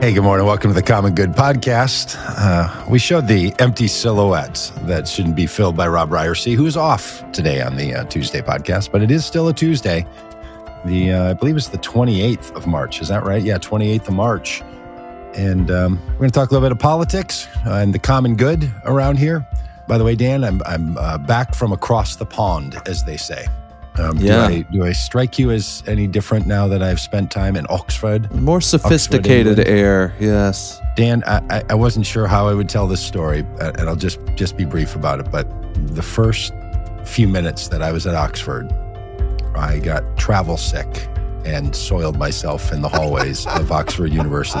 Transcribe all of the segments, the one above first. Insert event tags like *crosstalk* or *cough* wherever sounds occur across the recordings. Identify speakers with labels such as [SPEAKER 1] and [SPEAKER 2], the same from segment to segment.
[SPEAKER 1] Hey, good morning. Welcome to the Common Good Podcast. Uh, we showed the empty silhouettes that shouldn't be filled by Robb Ryerse, who is off today on the uh, Tuesday podcast, but it is still a Tuesday. The uh, I believe it's the 28th of March. Is that right? Yeah, 28th of March. And um, we're going to talk a little bit of politics and the common good around here. By the way, Dan, I'm, I'm uh, back from across the pond, as they say. Um,
[SPEAKER 2] Yeah.
[SPEAKER 1] Do I, do I strike you as any different now that I've spent time in Oxford?
[SPEAKER 2] More sophisticated
[SPEAKER 1] England.
[SPEAKER 2] air, yes.
[SPEAKER 1] Dan, I, I- wasn't sure how I would tell this story, uh, and I'll just just be brief about it. But the first few minutes that I was at Oxford, I got travel sick and soiled myself in the hallways of *laughs* Oxford University.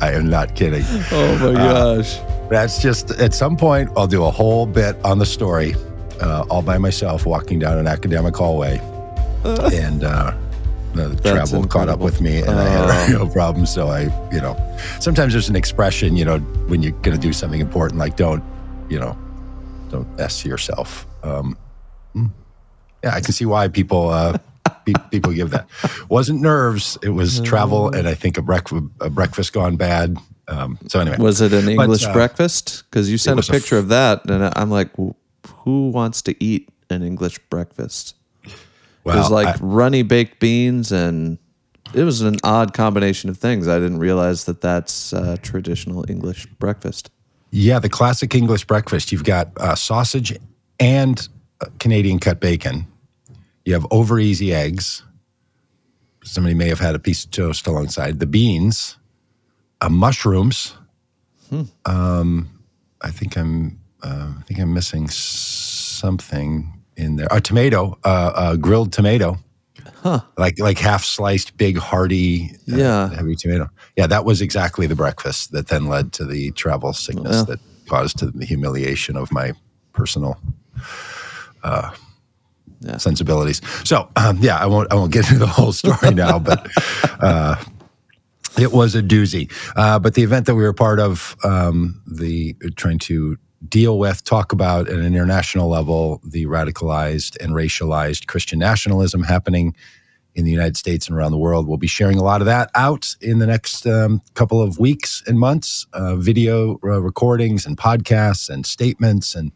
[SPEAKER 1] I am not kidding.
[SPEAKER 2] Oh my
[SPEAKER 1] Uh,
[SPEAKER 2] gosh.
[SPEAKER 1] That's just at some point I'll do a whole bit on the story, uh, all by myself, walking down an academic hallway, and uh, the travel caught up with me, and I had a real problem. So I, you know, sometimes there's an expression, you know, when you're going to do something important, like don't, you know, don't s yourself. Um, mm. yeah, I can see why people. Uh, People give that. Wasn't nerves. It was travel, and I think a, breakfast a breakfast gone bad. Um, so anyway,
[SPEAKER 2] Was it an English
[SPEAKER 1] uh,
[SPEAKER 2] breakfast? Because you sent a picture
[SPEAKER 1] f-
[SPEAKER 2] of that, and I'm like, "Wh- who wants to eat an English breakfast? it was like
[SPEAKER 1] I-
[SPEAKER 2] runny baked beans, and it was an odd combination of things. I didn't realize that that's uh, traditional English breakfast.
[SPEAKER 1] Yeah, the classic English breakfast. You've got uh, sausage and uh, Canadian cut bacon. You have over easy eggs. Somebody may have had a piece of toast alongside the beans, uh, mushrooms. Um, I think I'm. Uh, I think I'm missing something in there. A tomato, uh, a grilled tomato,
[SPEAKER 2] Huh.
[SPEAKER 1] like like half sliced, big, hearty, uh,
[SPEAKER 2] Yeah.
[SPEAKER 1] heavy tomato. Yeah, that was exactly the breakfast that then led to the travel sickness
[SPEAKER 2] Well.
[SPEAKER 1] that caused to the humiliation of my personal uh,
[SPEAKER 2] Yeah.
[SPEAKER 1] sensibilities. So um, yeah, I won't I won't get into the whole story *laughs* now, but uh, it was a doozy. Uh, but the event that we were part of, um, the trying to deal with, talk about at an international level, the radicalized and racialized Christian nationalism happening in the United States and around the world. We'll be sharing a lot of that out in the next um, couple of weeks and months, uh, video uh, recordings and podcasts and statements and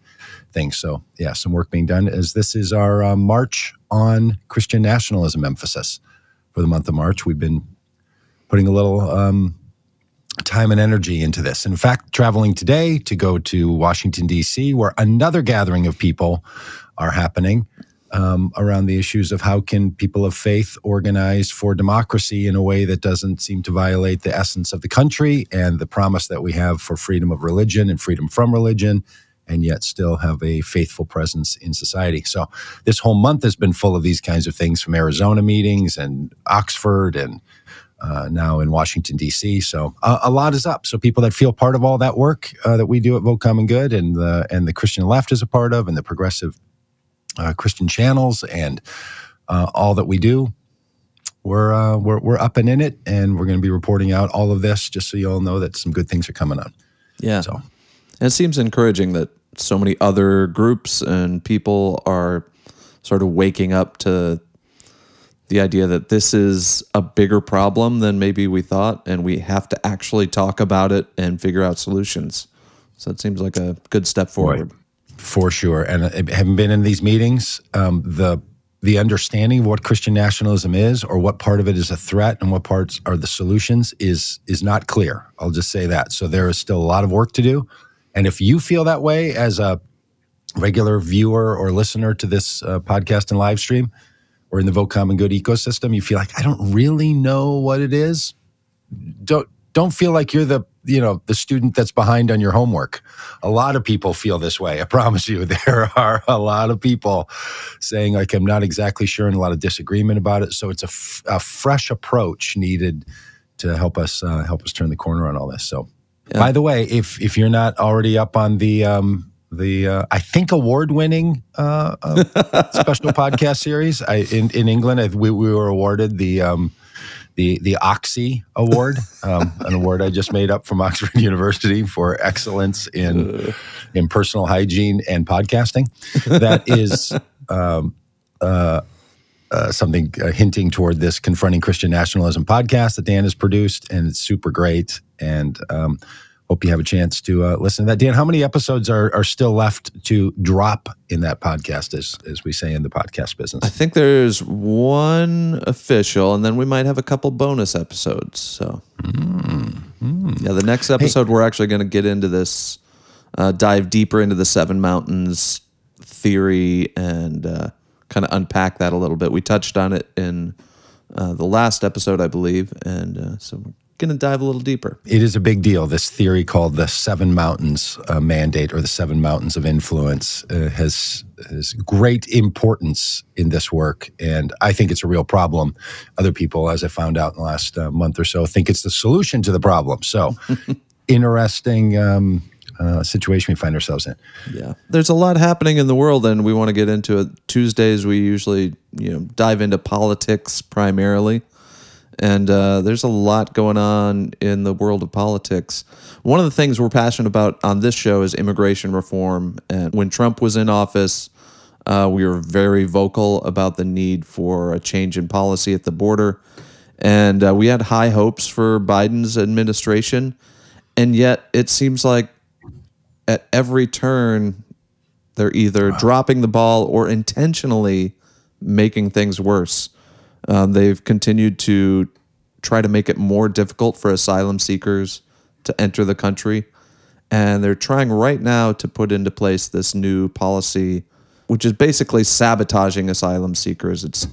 [SPEAKER 1] things. So, yeah, some work being done as this is our uh, March on Christian nationalism emphasis for the month of March. We've been putting a little um, time and energy into this. In fact, traveling today to go to Washington, D.C., where another gathering of people are happening um, around the issues of how can people of faith organize for democracy in a way that doesn't seem to violate the essence of the country and the promise that we have for freedom of religion and freedom from religion and yet still have a faithful presence in society. So this whole month has been full of these kinds of things from Arizona meetings and Oxford and uh, now in Washington D.C. So uh, a lot is up. So people that feel part of all that work uh, that we do at Vote Common Good and the and the Christian Left is a part of, and the progressive uh, Christian channels and uh, all that we do. We're, uh, we're we're up and in it, and we're going to be reporting out all of this just so you all know that some good things are coming on.
[SPEAKER 2] Yeah.
[SPEAKER 1] So
[SPEAKER 2] And it seems encouraging that so many other groups and people are sort of waking up to the idea that this is a bigger problem than maybe we thought, and we have to actually talk about it and figure out solutions. So it seems like a good step forward.
[SPEAKER 1] for sure. And uh, having been in these meetings, um, the the understanding of what Christian nationalism is, or what part of it is a threat, and what parts are the solutions, is is not clear. I'll just say that. So there is still a lot of work to do. And if you feel that way as a regular viewer or listener to this uh, podcast and live stream, or in the Vote Common Good ecosystem, you feel like I don't really know what it is. Don't don't feel like you're the you know the student that's behind on your homework. A lot of people feel this way. I promise you, *laughs* there are a lot of people saying like I'm not exactly sure and a lot of disagreement about it. So it's a, f- a fresh approach needed to help us uh, help us turn the corner on all this. So,
[SPEAKER 2] Yeah.
[SPEAKER 1] by the way, if if you're not already up on the um, the uh, I think award winning uh, uh, *laughs* special podcast series I, in in England, I, we we were awarded the. Um, the the Oxy Award, um, an award I just made up from Oxford *laughs* University for excellence in in personal hygiene and podcasting. That is *laughs* um, uh, uh, something uh, hinting toward this confronting Christian nationalism podcast that Dan has produced, and it's super great. And um, hope you have a chance to uh, listen to that. Dan, how many episodes are, are still left to drop in that podcast, as as we say in the podcast business?
[SPEAKER 2] I think there's one official, and then we might have a couple bonus episodes. So, yeah, the next episode we're actually going to get into this, uh, dive deeper into the Seven Mountains theory, and uh, kind of unpack that a little bit. We touched on it in uh, the last episode, I believe, and uh, so we're going to dive a little deeper.
[SPEAKER 1] it is a big deal. This theory called the Seven Mountains uh, Mandate or the Seven Mountains of Influence uh, has has great importance in this work, and I think it's a real problem. Other people, as I found out in the last uh, month or so, think it's the solution to the problem. So, *laughs* interesting um, uh, situation we find ourselves in.
[SPEAKER 2] Yeah, there's a lot happening in the world, and we want to get into it. Tuesdays, we usually you know dive into politics primarily, and uh, there's a lot going on in the world of politics. One of the things we're passionate about on this show is immigration reform. And when Trump was in office, uh, we were very vocal about the need for a change in policy at the border, and uh, we had high hopes for Biden's administration, and yet it seems like at every turn they're either dropping the ball or intentionally making things worse. Um, they've continued to try to make it more difficult for asylum seekers to enter the country. And they're trying right now to put into place this new policy, which is basically sabotaging asylum seekers. It's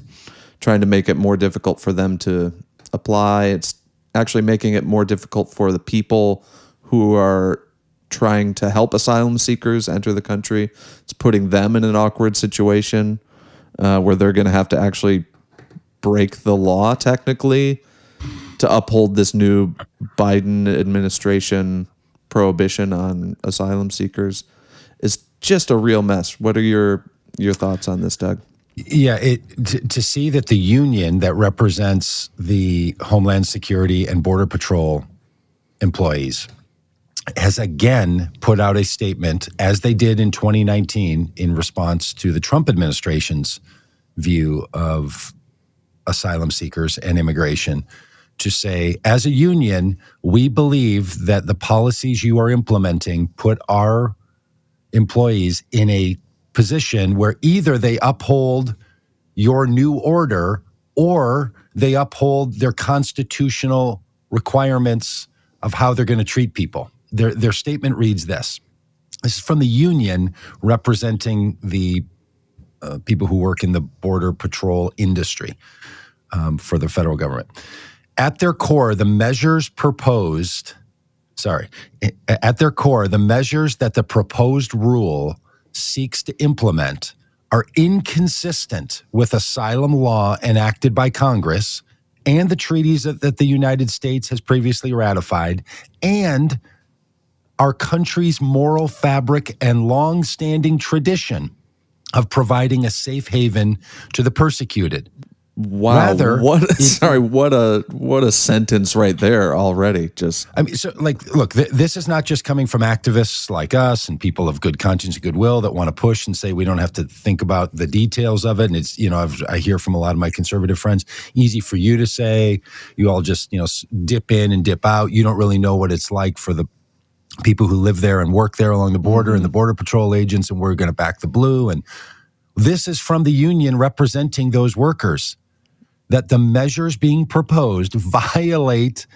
[SPEAKER 2] trying to make it more difficult for them to apply. It's actually making it more difficult for the people who are trying to help asylum seekers enter the country. It's putting them in an awkward situation uh, where they're going to have to actually break the law technically to uphold this new Biden administration prohibition on asylum seekers. is just a real mess. What are your your thoughts on this, Doug?
[SPEAKER 1] Yeah, it to, to see that the union that represents the Homeland Security and Border Patrol employees has again put out a statement, as they did in 2019, in response to the Trump administration's view of asylum seekers and immigration, to say, as a union, we believe that the policies you are implementing put our employees in a position where either they uphold your new order or they uphold their constitutional requirements of how they're going to treat people. Their, their statement reads this this is from the union representing the uh, people who work in the border patrol industry um, for the federal government. At their core, the measures proposed, sorry, at their core, the measures that the proposed rule seeks to implement are inconsistent with asylum law enacted by Congress and the treaties that, that the United States has previously ratified and our country's moral fabric and long-standing tradition of providing a safe haven to the persecuted.
[SPEAKER 2] Wow!
[SPEAKER 1] Rather,
[SPEAKER 2] what? sorry, what a what a sentence right there already. Just
[SPEAKER 1] I mean, so like, look, th- this is not just coming from activists like us and people of good conscience and goodwill that want to push and say we don't have to think about the details of it. And it's, you know, I've, I hear from a lot of my conservative friends, easy for you to say. You all just, you know, dip in and dip out. You don't really know what it's like for the people who live there and work there along the border and the mm-hmm. border patrol agents, and we're going to back the blue. And this is from the union representing those workers that the measures being proposed violate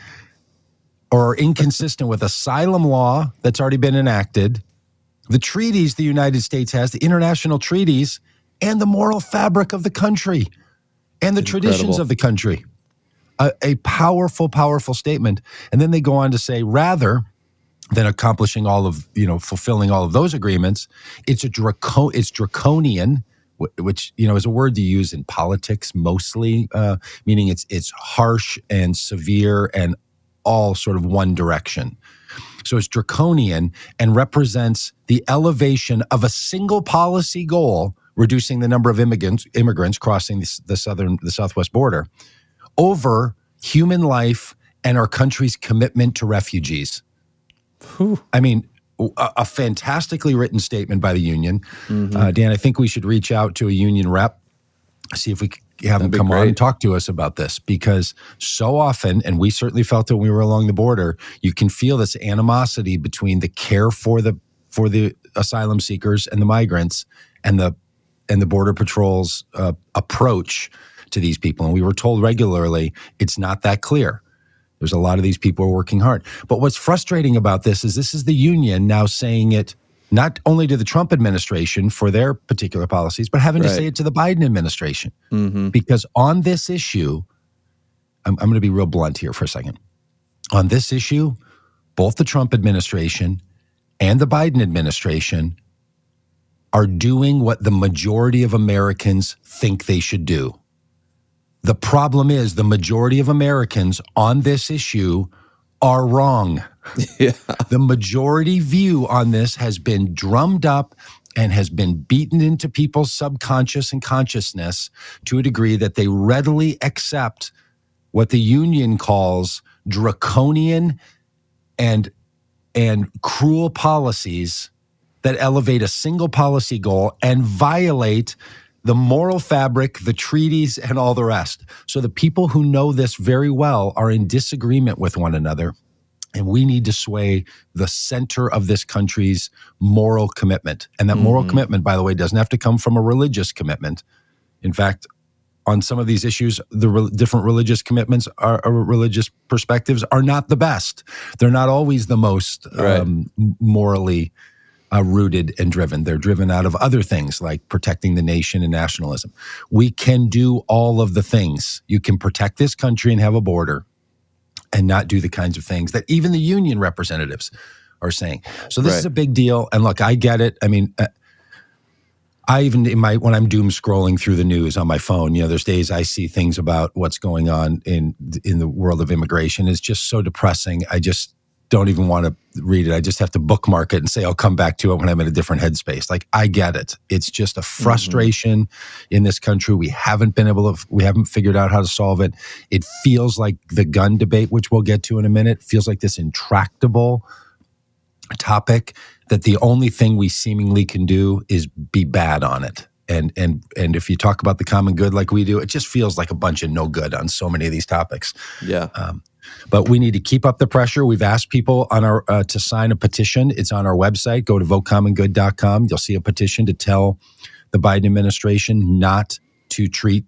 [SPEAKER 1] or are inconsistent with asylum law that's already been enacted, the treaties the United States has, the international treaties, and the moral fabric of the country and the traditions
[SPEAKER 2] Incredible.
[SPEAKER 1] of the country. A, a powerful, powerful statement. And then they go on to say, rather than accomplishing all of, you know, fulfilling all of those agreements, it's a draco- it's draconian, which you know is a word you use in politics mostly, uh, meaning it's it's harsh and severe and all sort of one direction. So it's draconian and represents the elevation of a single policy goal, reducing the number of immigrants immigrants crossing the, the southern the southwest border, over human life and our country's commitment to refugees. I mean, a, a fantastically written statement by the union. Uh, Dan, I think we should reach out to a union rep, see if we have
[SPEAKER 2] That'd
[SPEAKER 1] him come on and talk to us about this because so often, and we certainly felt it when we were along the border, you can feel this animosity between the care for the for the asylum seekers and the migrants and the and the border patrol's uh, approach to these people. And we were told regularly it's not that clear. There's a lot of these people are working hard. But what's frustrating about this is this is the union now saying it not only to the Trump administration for their particular policies, but having to say it to the Biden administration.
[SPEAKER 2] hmm
[SPEAKER 1] Because on this issue, I'm, I'm going to be real blunt here for a second. On this issue, both the Trump administration and the Biden administration are doing what the majority of Americans think they should do. The problem is the majority of Americans on this issue are wrong. *laughs*
[SPEAKER 2] Yeah.
[SPEAKER 1] The majority view on this has been drummed up and has been beaten into people's subconscious and consciousness to a degree that they readily accept what the union calls draconian and and cruel policies that elevate a single policy goal and violate the moral fabric, the treaties, and all the rest. So the people who know this very well are in disagreement with one another. And we need to sway the center of this country's moral commitment. And that moral
[SPEAKER 2] Mhm.
[SPEAKER 1] commitment, by the way, doesn't have to come from a religious commitment. In fact, on some of these issues, the re- different religious commitments are, or religious perspectives are not the best. They're not always the most
[SPEAKER 2] Right.
[SPEAKER 1] um, morally uh, rooted and driven. They're driven out of other things like protecting the nation and nationalism. We can do all of the things. You can protect this country and have a border and not do the kinds of things that even the union representatives are saying. So this is a big deal. And look, I get it. I mean, uh, I even in my when I'm doom scrolling through the news on my phone, you know, there's days I see things about what's going on in in the world of immigration. It's just so depressing. I just don't even want to read it. I just have to bookmark it and say I'll come back to it when I'm in a different headspace. Like I get it. It's just a frustration in this country. We haven't been able to we haven't figured out how to solve it. It feels like the gun debate, which we'll get to in a minute, feels like this intractable topic that the only thing we seemingly can do is be bad on it. And and and if you talk about the common good like we do, it just feels like a bunch of no good on so many of these topics.
[SPEAKER 2] Yeah.
[SPEAKER 1] Um, but we need to keep up the pressure. We've asked people on our uh, to sign a petition. It's on our website. Go to votecommongood.com. You'll see a petition to tell the Biden administration not to treat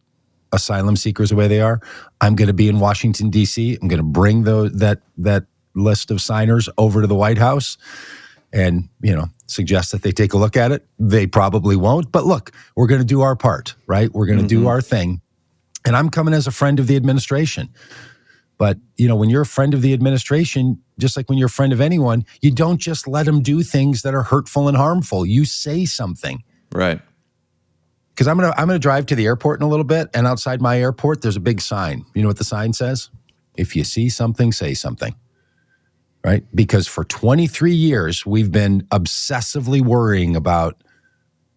[SPEAKER 1] asylum seekers the way they are. I'm going to be in Washington D.C. I'm going to bring those that that list of signers over to the White House and you know suggest that they take a look at it. They probably won't, but look, we're going to do our part, right? We're going to do
[SPEAKER 2] Mhm.
[SPEAKER 1] our thing. And I'm coming as a friend of the administration. But you know, when you're a friend of the administration, just like when you're a friend of anyone, you don't just let them do things that are hurtful and harmful. You say something.
[SPEAKER 2] Right.
[SPEAKER 1] Because I'm gonna I'm gonna drive to the airport in a little bit, and outside my airport, there's a big sign. You know what the sign says? If you see something, say something. Right? Because for 23 years, we've been obsessively worrying about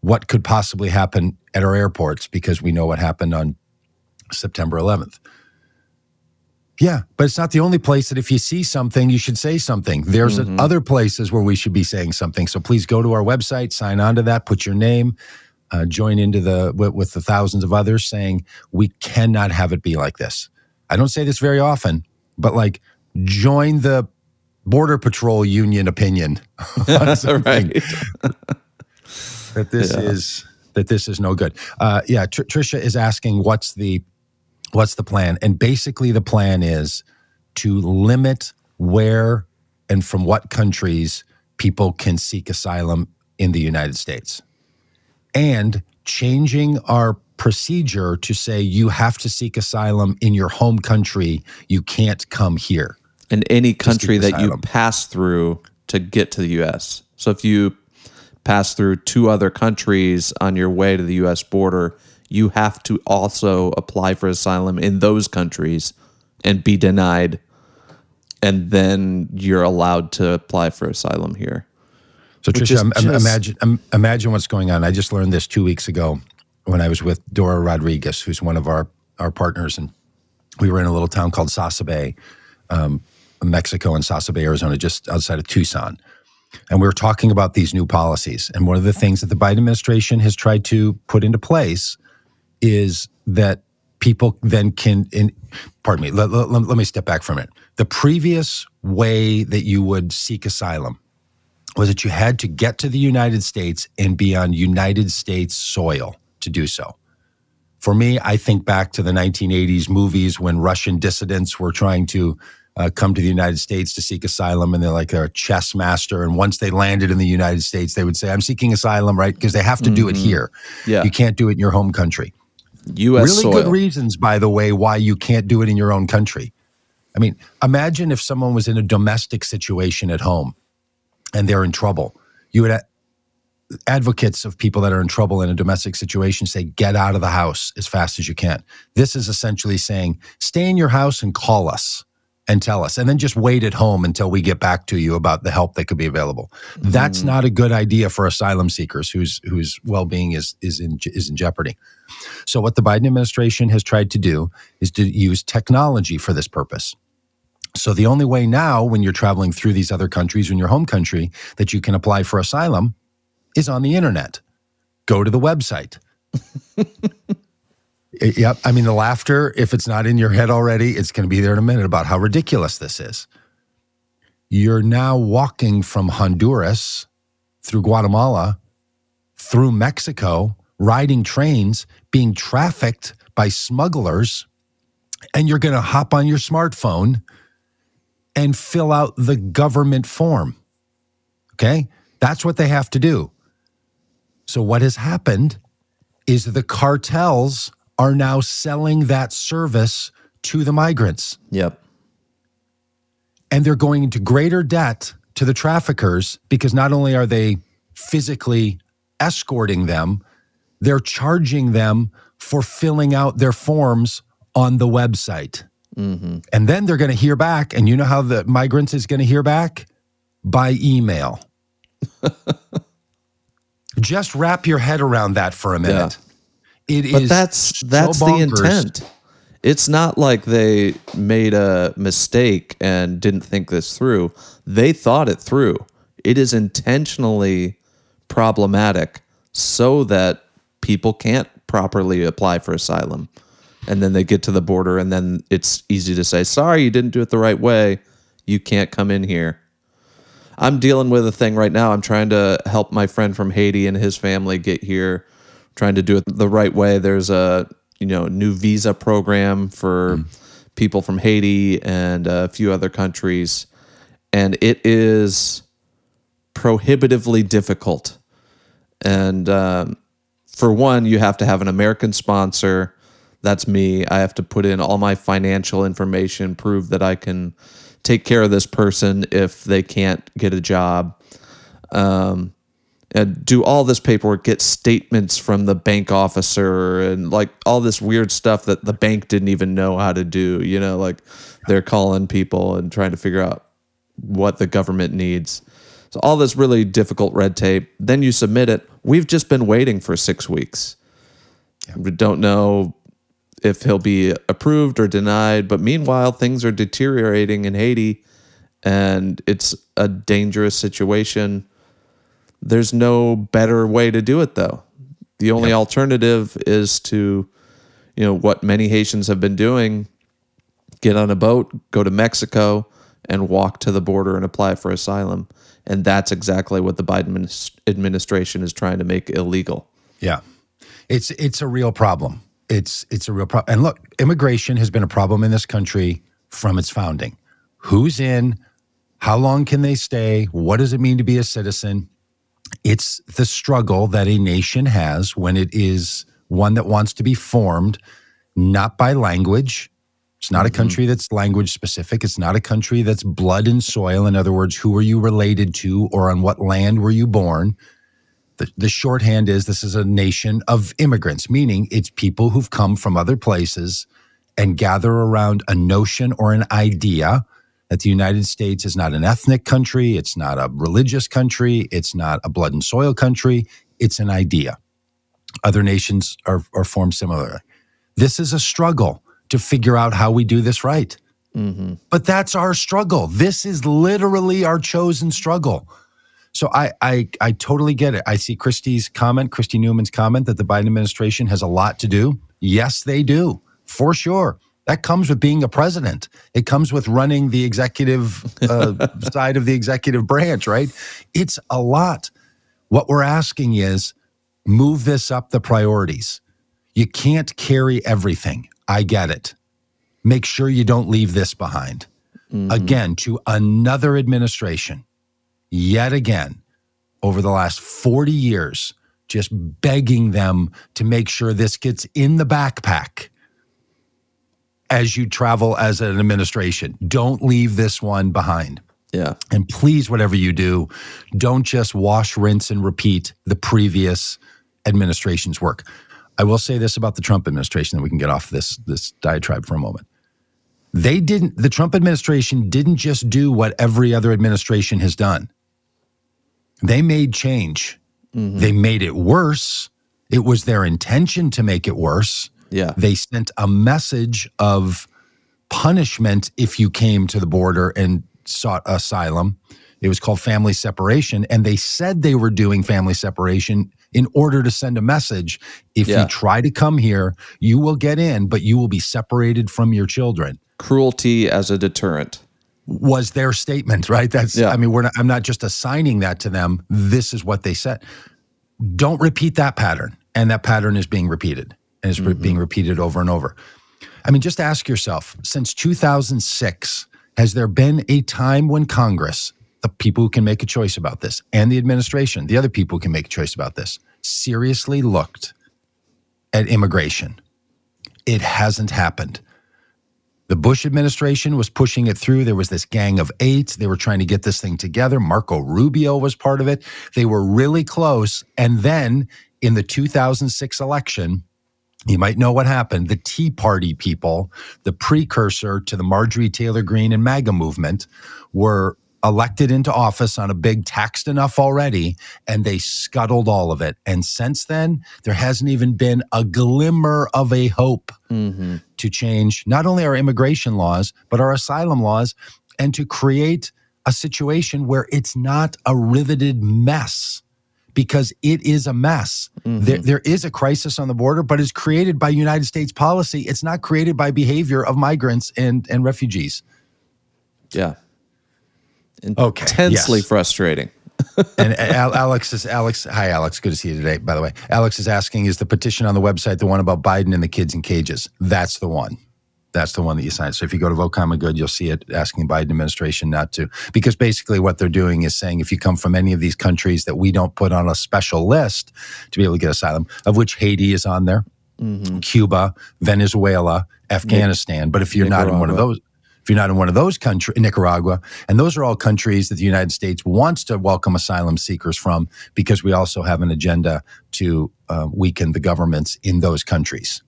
[SPEAKER 1] what could possibly happen at our airports because we know what happened on September 11th. Yeah, but it's not the only place that if you see something, you should say something. There's
[SPEAKER 2] Mhm.
[SPEAKER 1] other places where we should be saying something. So please go to our website, sign on to that, put your name, uh, join into the with, with the thousands of others saying we cannot have it be like this. I don't say this very often, but like join the border patrol union opinion *laughs* on *laughs* something
[SPEAKER 2] right.
[SPEAKER 1] that this
[SPEAKER 2] Yeah.
[SPEAKER 1] is that this is no good. Uh, yeah, Tr- Trisha is asking what's the what's the plan, and basically the plan is to limit where and from what countries people can seek asylum in the United States, and changing our procedure to say you have to seek asylum in your home country. You can't come here.
[SPEAKER 2] in any country that you pass through to get to the US. So if you pass through two other countries on your way to the US border, you have to also apply for asylum in those countries and be denied and then you're allowed to apply for asylum here.
[SPEAKER 1] So
[SPEAKER 2] Which
[SPEAKER 1] Tricia,
[SPEAKER 2] is
[SPEAKER 1] im- im-
[SPEAKER 2] just-
[SPEAKER 1] imagine im- imagine what's going on. I just learned this two weeks ago when I was with Dora Rodriguez, who's one of our our partners, and we were in a little town called Sasabe, um, Mexico, and Sasabe, Arizona, just outside of Tucson. And we were talking about these new policies. And one of the things that the Biden administration has tried to put into place is that people then can, in, pardon me, let, let, let me step back from it. The previous way that you would seek asylum was that you had to get to the United States and be on United States soil to do so. For me, I think back to the 1980s movies when Russian dissidents were trying to uh, come to the United States to seek asylum, and they're like a chess master. And once they landed in the United States, they would say, "I'm seeking asylum," right? Because they have to do it here.
[SPEAKER 2] Yeah.
[SPEAKER 1] You can't do it in your home country.
[SPEAKER 2] U.S.
[SPEAKER 1] really
[SPEAKER 2] soil.
[SPEAKER 1] good reasons, by the way, why you can't do it in your own country. I mean, imagine if someone was in a domestic situation at home and they're in trouble. You would advocates of people that are in trouble in a domestic situation say, get out of the house as fast as you can. This is essentially saying, stay in your house and call us and tell us, and then just wait at home until we get back to you about the help that could be available. That's mm. not a good idea for asylum seekers whose whose well being is is in is in jeopardy. So, what the Biden administration has tried to do is to use technology for this purpose. So, the only way now, when you're traveling through these other countries in your home country, that you can apply for asylum is on the internet. Go to the website. *laughs* yep. I mean, the laughter, if it's not in your head already, it's going to be there in a minute about how ridiculous this is. You're now walking from Honduras through Guatemala, through Mexico, riding trains, being trafficked by smugglers, and you're going to hop on your smartphone and fill out the government form. Okay? That's what they have to do. So, what has happened is the cartels are now selling that service to the migrants,
[SPEAKER 2] Yep.
[SPEAKER 1] and they're going into greater debt to the traffickers because not only are they physically escorting them, they're charging them for filling out their forms on the website. Mm-hmm. And then they're going to hear back. And you know how the migrants is going to hear back? By email. *laughs* Just wrap your head around that for a minute. It is
[SPEAKER 2] But that's
[SPEAKER 1] so
[SPEAKER 2] that's the intent. It's not like they made a mistake and didn't think this through. They thought it through. It is intentionally problematic so that people can't properly apply for asylum. And then they get to the border and then it's easy to say, "Sorry, you didn't do it the right way. You can't come in here." I'm dealing with a thing right now. I'm trying to help my friend from Haiti and his family get here, trying to do it the right way. There's a you know new visa program for people from Haiti and a few other countries, and it is prohibitively difficult. And um, for one, you have to have an American sponsor. That's me. I have to put in all my financial information, prove that I can take care of this person if they can't get a job. Um, and do all this paperwork, get statements from the bank officer, and like all this weird stuff that the bank didn't even know how to do. You know, like they're calling people and trying to figure out what the government needs. So all this really difficult red tape. Then you submit it. We've just been waiting for six weeks. We don't know if he'll be approved or denied. But meanwhile, things are deteriorating in Haiti, and it's a dangerous situation. There's no better way to do it, though. The only alternative is to, you know, what many Haitians have been doing get on a boat, go to Mexico, and walk to the border and apply for asylum. And that's exactly what the Biden administration is trying to make illegal.
[SPEAKER 1] Yeah, it's it's a real problem. It's it's a real problem. And look, immigration has been a problem in this country from its founding. Who's in? How long can they stay? What does it mean to be a citizen? It's the struggle that a nation has when it is one that wants to be formed not by language. It's not a mm-hmm. country that's language specific. It's not a country that's blood and soil. In other words, who are you related to or on what land were you born? The, the shorthand is this is a nation of immigrants, meaning it's people who've come from other places and gather around a notion or an idea that the United States is not an ethnic country, it's not a religious country, it's not a blood and soil country, it's an idea. Other nations are, are formed similarly. This is a struggle to figure out how we do this right. Mm-hmm. But that's our struggle. This is literally our chosen struggle. So I, I I totally get it. I see Christie's comment, Christy Newman's comment that the Biden administration has a lot to do. Yes, they do. for sure. That comes with being a president. It comes with running the executive uh, *laughs* side of the executive branch, right? It's a lot. What we're asking is move this up the priorities. You can't carry everything. I get it. Make sure you don't leave this behind. Again, to another administration, yet again, over the last 40 years, just begging them to make sure this gets in the backpack as you travel as an administration. Don't leave this one behind.
[SPEAKER 2] Yeah.
[SPEAKER 1] And please, whatever you do, don't just wash, rinse, and repeat the previous administration's work. I will say this about the Trump administration, that we can get off this this diatribe for a moment. They didn't. The Trump administration didn't just do what every other administration has done. They made change. Mm-hmm. They made it worse. It was their intention to make it worse.
[SPEAKER 2] Yeah.
[SPEAKER 1] They sent a message of punishment if you came to the border and sought asylum. It was called family separation. And they said they were doing family separation in order to send a message. If
[SPEAKER 2] Yeah.
[SPEAKER 1] you try to come here, you will get in, but you will be separated from your children.
[SPEAKER 2] Cruelty as a deterrent.
[SPEAKER 1] Was their statement, right? That's,
[SPEAKER 2] Yeah.
[SPEAKER 1] I mean, we're not, I'm not just assigning that to them. This is what they said. Don't repeat that pattern. And that pattern is being repeated and is re- being mm-hmm. repeated over and over. I mean, just ask yourself since 2006, has there been a time when Congress, the people who can make a choice about this, and the administration, the other people who can make a choice about this, seriously looked at immigration? It hasn't happened. The Bush administration was pushing it through. There was this gang of eight. They were trying to get this thing together. Marco Rubio was part of it. They were really close. And then in the 2006 election, you might know what happened. The Tea Party people, the precursor to the Marjorie Taylor Greene and MAGA movement, were elected into office on a big taxed enough already, and they scuttled all of it. And since then, there hasn't even been a glimmer of a hope mm-hmm. to change not only our immigration laws, but our asylum laws, and to create a situation where it's not a riveted mess because it is a mess. Mm-hmm. There, there is a crisis on the border, but it's created by United States policy. It's not created by behavior of migrants and, and refugees.
[SPEAKER 2] Yeah.
[SPEAKER 1] Okay,
[SPEAKER 2] Intensely
[SPEAKER 1] yes.
[SPEAKER 2] frustrating. *laughs*
[SPEAKER 1] and uh, Alex is Alex. Hi, Alex. Good to see you today. By the way, Alex is asking: Is the petition on the website the one about Biden and the kids in cages? That's the one. That's the one that you signed. So if you go to Vote Common Good, you'll see it asking the Biden administration not to, because basically what they're doing is saying if you come from any of these countries that we don't put on a special list to be able to get asylum, of which Haiti is on there, Cuba, Venezuela, Afghanistan. But if you're not in one of those, if you're not in one of those countries, Nicaragua, and those are all countries that the United States wants to welcome asylum seekers from, because we also have an agenda to uh, weaken the governments in those countries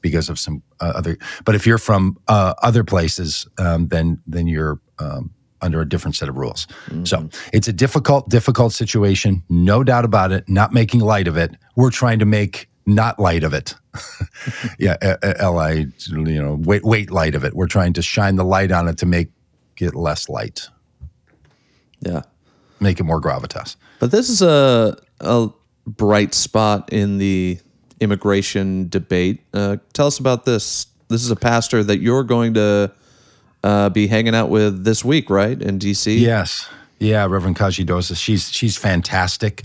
[SPEAKER 1] because of some uh, other. But if you're from uh, other places, um, then then you're um, under a different set of rules. So it's a difficult, difficult situation, no doubt about it. Not making light of it. We're trying to make not light of it. *laughs* yeah, L I, you know, wait, wait, light of it. We're trying to shine the light on it to make it less light,
[SPEAKER 2] Yeah.
[SPEAKER 1] make it more gravitas.
[SPEAKER 2] But this is a a bright spot in the immigration debate. Uh, tell us about this. This is a pastor that you're going to uh, be hanging out with this week, right, in DC?
[SPEAKER 1] Yes. Yeah, Reverend Kaji Dousa. She's she's fantastic.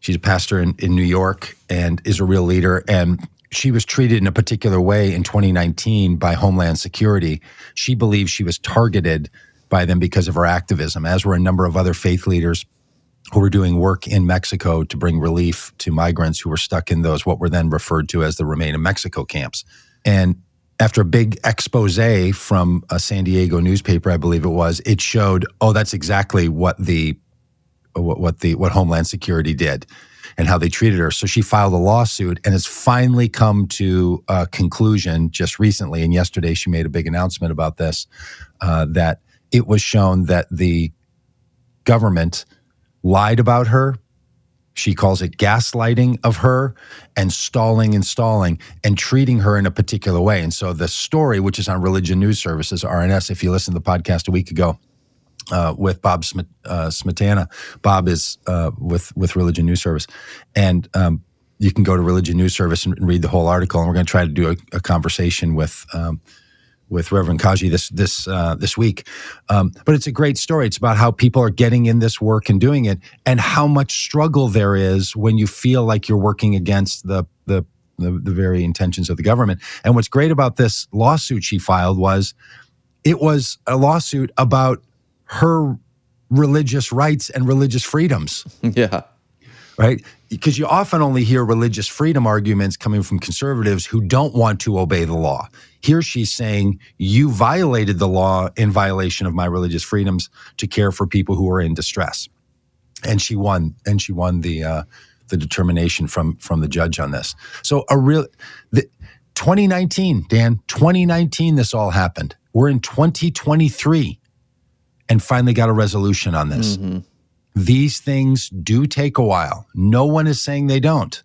[SPEAKER 1] She's a pastor in, in New York and is a real leader. And she was treated in a particular way in 2019 by Homeland Security. She believes she was targeted by them because of her activism, as were a number of other faith leaders who were doing work in Mexico to bring relief to migrants who were stuck in those what were then referred to as the Remain in Mexico camps. And after a big expose from a San Diego newspaper, I believe it was, it showed, oh, that's exactly what the what, what the what Homeland Security did and how they treated her. So she filed a lawsuit and has finally come to a conclusion just recently. And yesterday she made a big announcement about this uh, that it was shown that the government lied about her. She calls it gaslighting of her and stalling and stalling and treating her in a particular way. And so the story, which is on Religion News Services, RNS, if you listened to the podcast a week ago, uh, with Bob Smit, uh, Smietana. Bob is uh, with with Religion News Service, and um, you can go to Religion News Service and, read the whole article. And we're going to try to do a, a conversation with um, with Reverend Kaji this this uh, this week. Um, but it's a great story. It's about how people are getting in this work and doing it, and how much struggle there is when you feel like you're working against the the the, the very intentions of the government. And what's great about this lawsuit she filed was it was a lawsuit about her religious rights and religious freedoms *laughs*
[SPEAKER 2] Yeah.
[SPEAKER 1] right? Because you often only hear religious freedom arguments coming from conservatives who don't want to obey the law. Here she's saying, You violated the law in violation of my religious freedoms to care for people who are in distress. And she won, and she won the uh, the determination from from the judge on this. So a real the, 2019, Dan, 2019, this all happened. We're in 2023 and finally got a resolution on this these things do take a while. No one is saying they don't.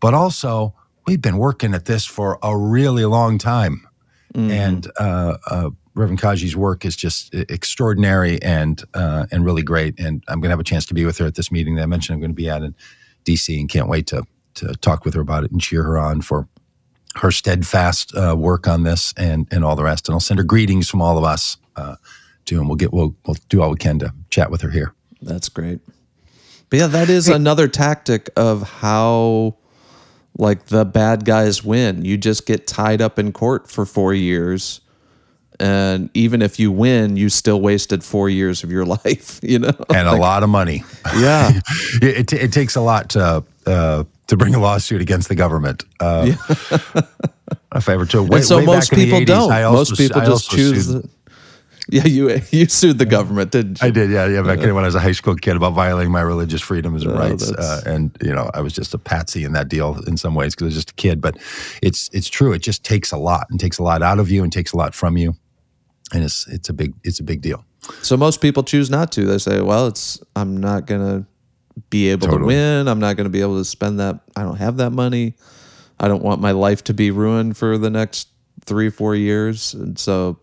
[SPEAKER 1] But also, we've been working at this for a really long time. And uh, uh, Reverend Kaji's work is just extraordinary and uh, and really great. And I'm going to have a chance to be with her at this meeting that I mentioned I'm going to be at in DC and can't wait to, to talk with her about it and cheer her on for her steadfast uh, work on this and, and all the rest. And I'll send her greetings from all of us uh, to and we'll get we'll, we'll do all we can to chat with her here.
[SPEAKER 2] That's great. But yeah, that is another tactic of how like the bad guys win. You just get tied up in court for 4 years and even if you win, you still wasted 4 years of your *laughs* life, you know.
[SPEAKER 1] and a lot of money.
[SPEAKER 2] Yeah. *laughs*
[SPEAKER 1] it, it, it takes a lot to uh, to bring a lawsuit against the government. Uh, If I ever to way,
[SPEAKER 2] and so most
[SPEAKER 1] back in the
[SPEAKER 2] people
[SPEAKER 1] 80s,
[SPEAKER 2] don't.
[SPEAKER 1] I also,
[SPEAKER 2] most people
[SPEAKER 1] I
[SPEAKER 2] just choose the, Yeah, you you sued the government, didn't you?
[SPEAKER 1] I did, yeah, yeah. Back when I was a high school kid, about violating my religious freedoms and rights, uh, and you know, I was just a patsy in that deal in some ways because I was just a kid. But it's it's true. It just takes a lot, and takes a lot out of you, and takes a lot from you, and it's it's a big it's a big deal.
[SPEAKER 2] So most people choose not to. They say, "Well, it's I'm not gonna be able to win. I'm not gonna be able to spend that. I don't have that money. I don't want my life to be ruined for the next three, four years." And so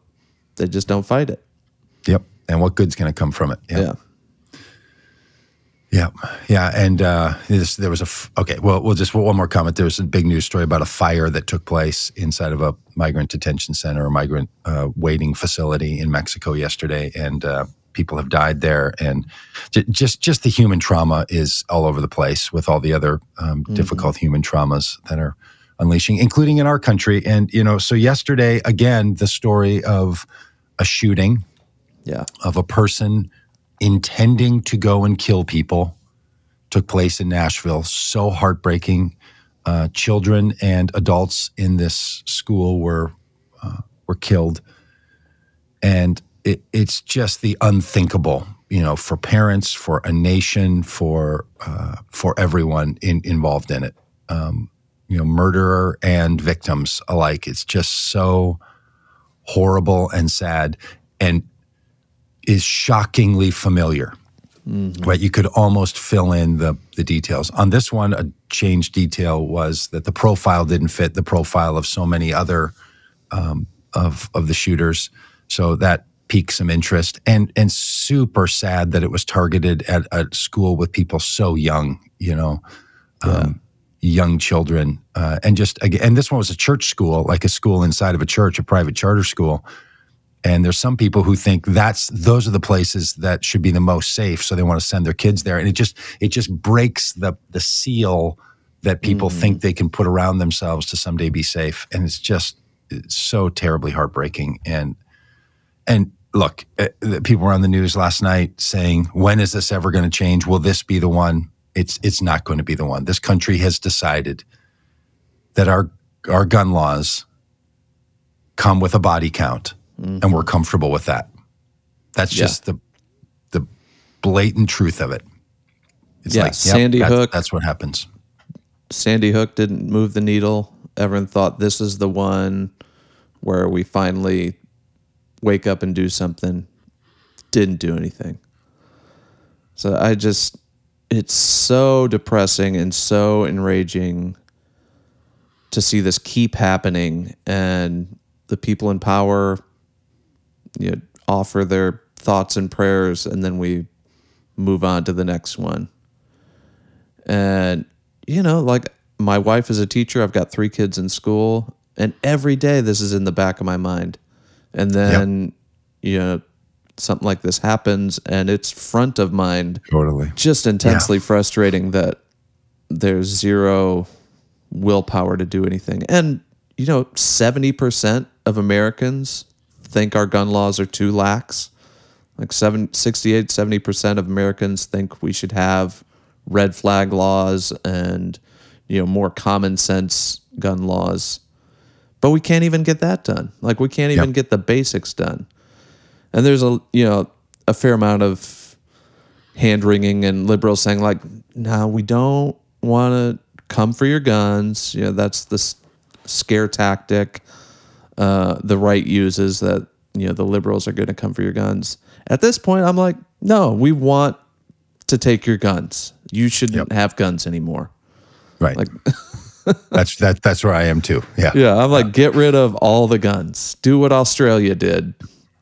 [SPEAKER 2] they just don't fight it.
[SPEAKER 1] Yep. And what good's going to come from it? Yep.
[SPEAKER 2] Yeah.
[SPEAKER 1] Yeah, yeah, and uh, this, there was a f- okay. Well, we'll just one more comment. There was a big news story about a fire that took place inside of a migrant detention center a migrant uh, waiting facility in Mexico yesterday, and uh, people have died there. And j- just just the human trauma is all over the place with all the other um, difficult human traumas that are unleashing, including in our country. And you know, so yesterday again, the story of a shooting
[SPEAKER 2] Yeah.
[SPEAKER 1] of a person intending to go and kill people took place in Nashville. So heartbreaking. Uh, children and adults in this school were uh, were killed, and it, it's just the unthinkable. You know, for parents, for a nation, for uh, for everyone in, involved in it. Um, you know, murderer and victims alike. It's just so horrible and sad, and is shockingly familiar. Right, you could almost fill in the the details. On this one, a changed detail was that the profile didn't fit the profile of so many other um, of of the shooters, so that piqued some interest. And and super sad that it was targeted at a school with people so young. You know, um, young children, uh, and just again, and this one was a church school, like a school inside of a church, a private charter school. And there's some people who think that's those are the places that should be the most safe, so they want to send their kids there. And it just it just breaks the the seal that people think they can put around themselves to someday be safe. And it's just it's so terribly heartbreaking. And and look, uh, people were on the news last night saying, "When is this ever going to change? Will this be the one?" It's it's not going to be the one. This country has decided that our our gun laws come with a body count, mm-hmm. and we're comfortable with that. That's
[SPEAKER 2] Yeah.
[SPEAKER 1] just the the blatant truth of it. It's
[SPEAKER 2] Yeah,
[SPEAKER 1] like yep,
[SPEAKER 2] Sandy
[SPEAKER 1] that's,
[SPEAKER 2] Hook.
[SPEAKER 1] That's what happens.
[SPEAKER 2] Sandy Hook didn't move the needle. Everyone thought this is the one where we finally wake up and do something. Didn't do anything. So I just, it's so depressing and so enraging to see this keep happening and the people in power you know, offer their thoughts and prayers and then we move on to the next one. And, you know, like my wife is a teacher. I've got three kids in school, and every day this is in the back of my mind. And then, you know, something like this happens, and it's front of mind.
[SPEAKER 1] Totally.
[SPEAKER 2] Just intensely frustrating that there's zero willpower to do anything. And, you know, 70% of Americans think our gun laws are too lax. Like seven, 68, 70% of Americans think we should have red flag laws and, you know, more common sense gun laws. But we can't even get that done. Like we can't even
[SPEAKER 1] Yep.
[SPEAKER 2] get the basics done. And there's a, you know, a fair amount of hand wringing and liberals saying like, no, we don't want to come for your guns. You know, that's the s- scare tactic uh, the right uses that you know the liberals are going to come for your guns. At this point, I'm like, no, we want to take your guns. You shouldn't have guns anymore.
[SPEAKER 1] Right. Like. *laughs* that's that. That's where I am too. Yeah.
[SPEAKER 2] Yeah, I'm like, get rid of all the guns. Do what Australia did.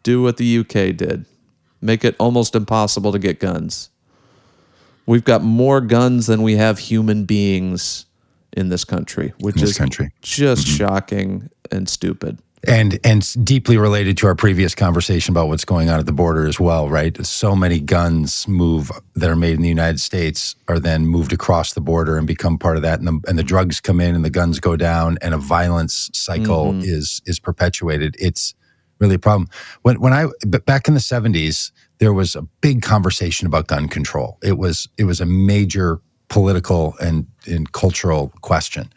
[SPEAKER 2] Do what the UK did. Make it almost impossible to get guns. We've got more guns than we have human beings in this country, which
[SPEAKER 1] this
[SPEAKER 2] is
[SPEAKER 1] country.
[SPEAKER 2] just mm-hmm. shocking and stupid.
[SPEAKER 1] and and deeply related to our previous conversation about what's going on at the border as well, right? So many guns move that are made in the United States are then moved across the border and become part of that, and the, and the drugs come in and the guns go down, and a violence cycle mm-hmm. is is perpetuated. It's really a problem. When when I but back in the seventies, there was a big conversation about gun control. It was it was a major political and, and cultural question.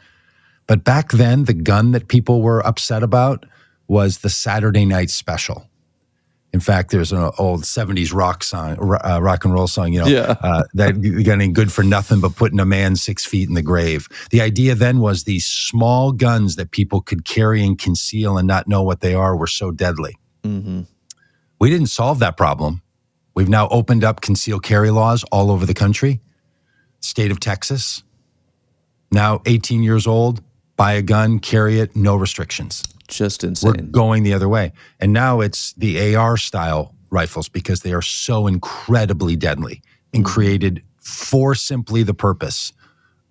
[SPEAKER 1] But back then, the gun that people were upset about was the Saturday Night Special. In fact, there's an old '70s rock song, uh, rock and roll song. You know,
[SPEAKER 2] Yeah.
[SPEAKER 1] uh, that ain't good for nothing but putting a man six feet in the grave. The idea then was these small guns that people could carry and conceal and not know what they are were so deadly.
[SPEAKER 2] hmm
[SPEAKER 1] We didn't solve that problem. We've now opened up concealed carry laws all over the country. State of Texas, now 18 years old, buy a gun, carry it, no restrictions.
[SPEAKER 2] Just insane.
[SPEAKER 1] We're going the other way. And now it's the AR style rifles because they are so incredibly deadly and created for simply the purpose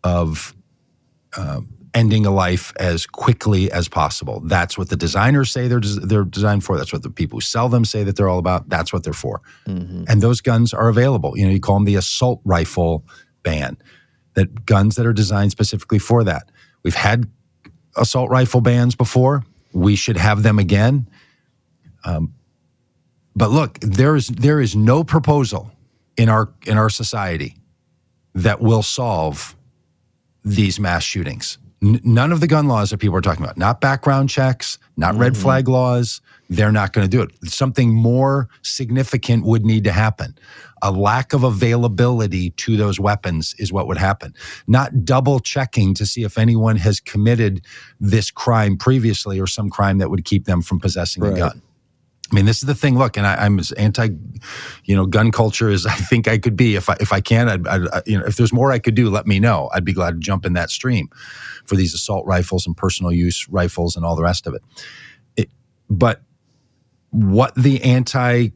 [SPEAKER 1] of um, ending a life as quickly as possible. That's what the designers say they're, des- they're designed for. That's what the people who sell them say that they're all about. That's what they're for.
[SPEAKER 2] Mhm.
[SPEAKER 1] And those guns are available. You know, you call them the assault rifle ban, that guns that are designed specifically for that. We've had assault rifle bans before. We should have them again. Um, but look, there is there is no proposal in our in our society that will solve these mass shootings. N- none of the gun laws that people are talking about, not background checks, not red mm-hmm. flag laws, they're not going to do it. Something more significant would need to happen. A lack of availability to those weapons is what would happen. Not double checking to see if anyone has committed this crime previously or some crime that would keep them from possessing a gun. I mean, this is the thing. Look, and I, I'm as anti, you know, gun culture as I think I could be. If I if I can, I'd, I'd, you know, if there's more I could do, let me know. I'd be glad to jump in that stream for these assault rifles and personal use rifles and all the rest of it. it but what the anti,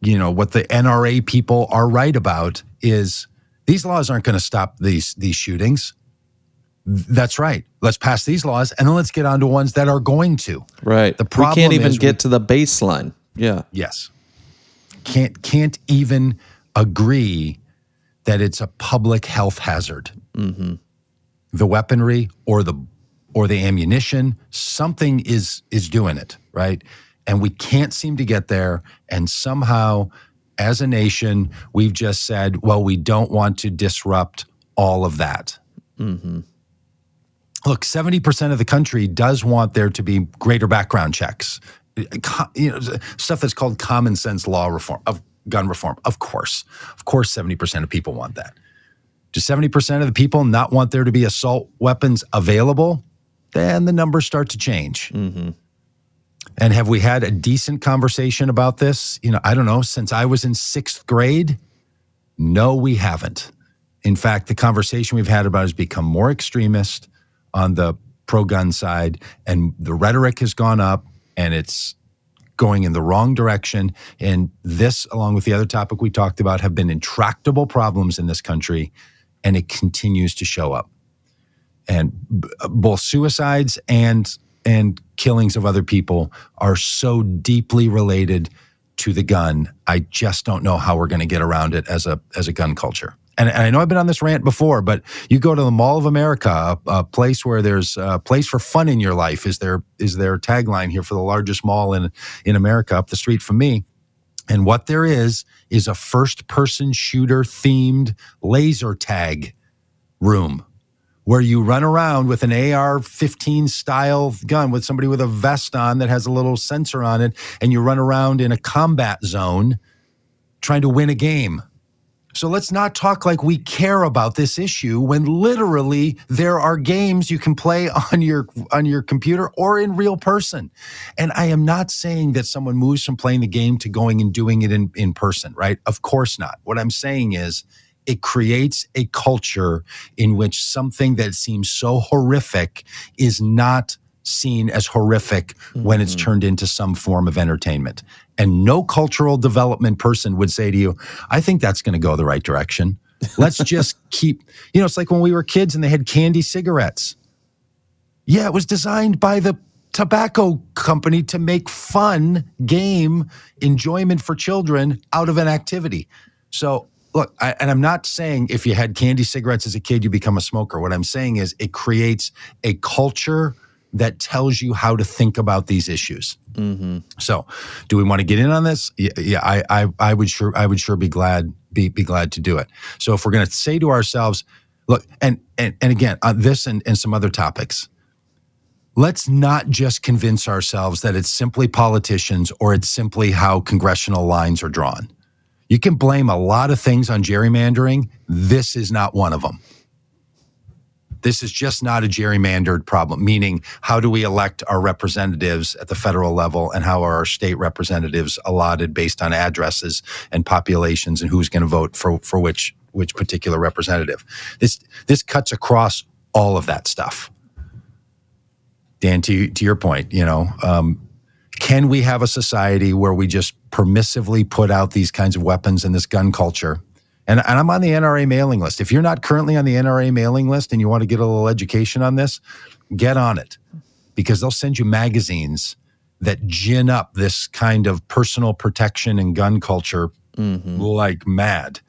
[SPEAKER 1] you know, what the NRA people are right about is these laws aren't going to stop these these shootings. That's right. Let's pass these laws and then let's get on to ones that are going to.
[SPEAKER 2] Right.
[SPEAKER 1] The problem we
[SPEAKER 2] can't even get
[SPEAKER 1] we-
[SPEAKER 2] to the baseline. Yeah.
[SPEAKER 1] Yes. Can't can't even agree that it's a public health hazard. Mm-hmm. The weaponry or the or the ammunition, something is is doing it, right? And we can't seem to get there. And somehow, as a nation, we've just said, well, we don't want to disrupt all of that. Mm-hmm. Look, 70% of the country does want there to be greater background checks. You know, stuff that's called common sense law reform, of gun reform. Of course. Of course, 70% of people want that. Do 70% of the people not want there to be assault weapons available? Then the numbers start to change. Mm-hmm. And have we had a decent conversation about this? You know, I don't know, since I was in sixth grade? No, we haven't. In fact, the conversation we've had about it has become more extremist on the pro gun side, and the rhetoric has gone up and it's going in the wrong direction. And this, along with the other topic we talked about, have been intractable problems in this country, and it continues to show up. and b- both suicides and and killings of other people are so deeply related to the gun. I just don't know how we're going to get around it as a as a gun culture. And, I know I've been on this rant before, but you go to the Mall of America, a, a place where there's a place for fun in your life is their is their tagline here for the largest mall in in America up the street from me. And what there is is a first person shooter themed laser tag room where you run around with an AR 15 style gun with somebody with a vest on that has a little sensor on it, and you run around in a combat zone trying to win a game. So let's not talk like we care about this issue when literally there are games you can play *laughs* on your on your computer or in real person. And I am not saying that someone moves from playing the game to going and doing it in, in person, right? Of course not. What I'm saying is it creates a culture in which something that seems so horrific is not seen as horrific mm-hmm. when it's turned into some form of entertainment. And no cultural development person would say to you, I think that's going to go the right direction. Let's *laughs* just keep, you know, it's like when we were kids and they had candy cigarettes. Yeah, it was designed by the tobacco company to make fun, game, enjoyment for children out of an activity. So, look, I, and I'm not saying if you had candy cigarettes as a kid, you become a smoker. What I'm saying is it creates a culture that tells you how to think about these issues. Mm-hmm. So, do we want to get in on this? Yeah, yeah I, I, I would sure, I would sure be glad, be, be glad to do it. So, if we're going to say to ourselves, look, and and and again, on this and, and some other topics, let's not just convince ourselves that it's simply politicians or it's simply how congressional lines are drawn. You can blame a lot of things on gerrymandering. This is not one of them. This is just not a gerrymandered problem, meaning how do we elect our representatives at the federal level and how are our state representatives allotted based on addresses and populations and who's going to vote for, for which, which particular representative. This, this cuts across all of that stuff. Dan, to, to your point, you know, um, can we have a society where we just permissively put out these kinds of weapons and this gun culture and, and I'm on the NRA mailing list. If you're not currently on the NRA mailing list and you want to get a little education on this, get on it because they'll send you magazines that gin up this kind of personal protection and gun culture mm-hmm. like mad.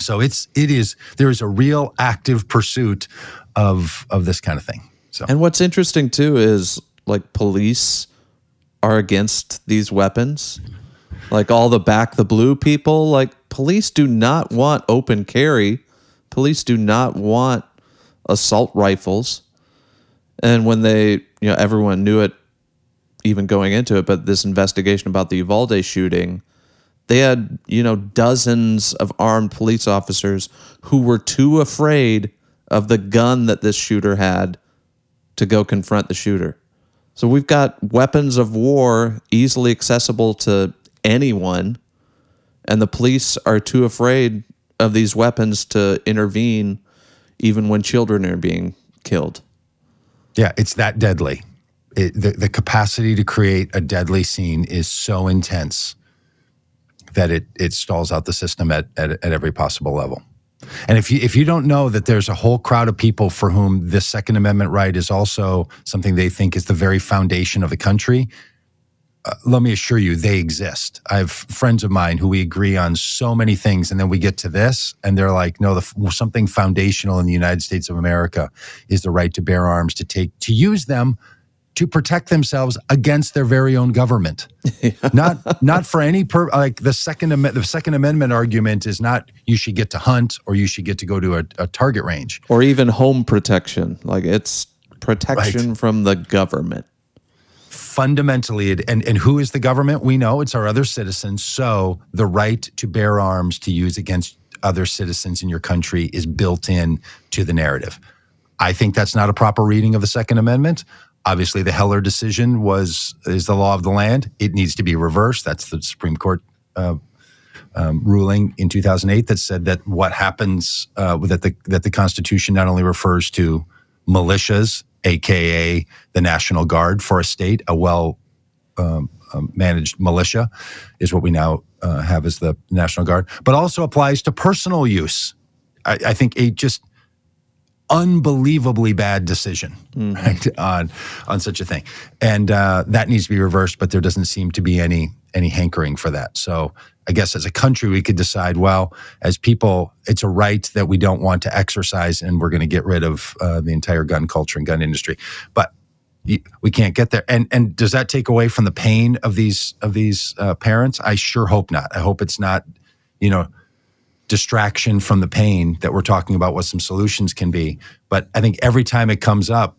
[SPEAKER 1] So it's it is there is a real active pursuit of of this kind of thing. So
[SPEAKER 2] And what's interesting too is like police are against these weapons. Like all the back the blue people, like police do not want open carry. Police do not want assault rifles. And when they, you know, everyone knew it even going into it, but this investigation about the Uvalde shooting, they had, you know, dozens of armed police officers who were too afraid of the gun that this shooter had to go confront the shooter. So we've got weapons of war easily accessible to anyone and the police are too afraid of these weapons to intervene even when children are being killed.
[SPEAKER 1] Yeah, it's that deadly. It, the, the capacity to create a deadly scene is so intense that it, it stalls out the system at, at, at every possible level. And if you if you don't know that there's a whole crowd of people for whom this Second Amendment right is also something they think is the very foundation of the country, uh, let me assure you, they exist. I have friends of mine who we agree on so many things, and then we get to this, and they're like, "No, the, something foundational in the United States of America is the right to bear arms, to take, to use them." To protect themselves against their very own government, *laughs* not not for any per like the second the Second Amendment argument is not you should get to hunt or you should get to go to a, a target range
[SPEAKER 2] or even home protection. Like it's protection right. from the government
[SPEAKER 1] fundamentally, and, and who is the government? We know it's our other citizens. So the right to bear arms to use against other citizens in your country is built in to the narrative. I think that's not a proper reading of the Second Amendment. Obviously, the Heller decision was is the law of the land. It needs to be reversed. That's the Supreme Court uh, um, ruling in 2008 that said that what happens uh, that the that the Constitution not only refers to militias aka the National Guard for a state, a well um, um, managed militia, is what we now uh, have as the National Guard, but also applies to personal use. I, I think a just unbelievably bad decision right on on such a thing. And uh, that needs to be reversed but there doesn't seem to be any any hankering for that. So i guess as a country we could decide well as people it's a right that we don't want to exercise and we're going to get rid of uh, the entire gun culture and gun industry. But we can't get there. And and does that take away from the pain of these of these uh, parents? I sure hope not. I hope it's not you know distraction from the pain that we're talking about what some solutions can be. But i think every time it comes up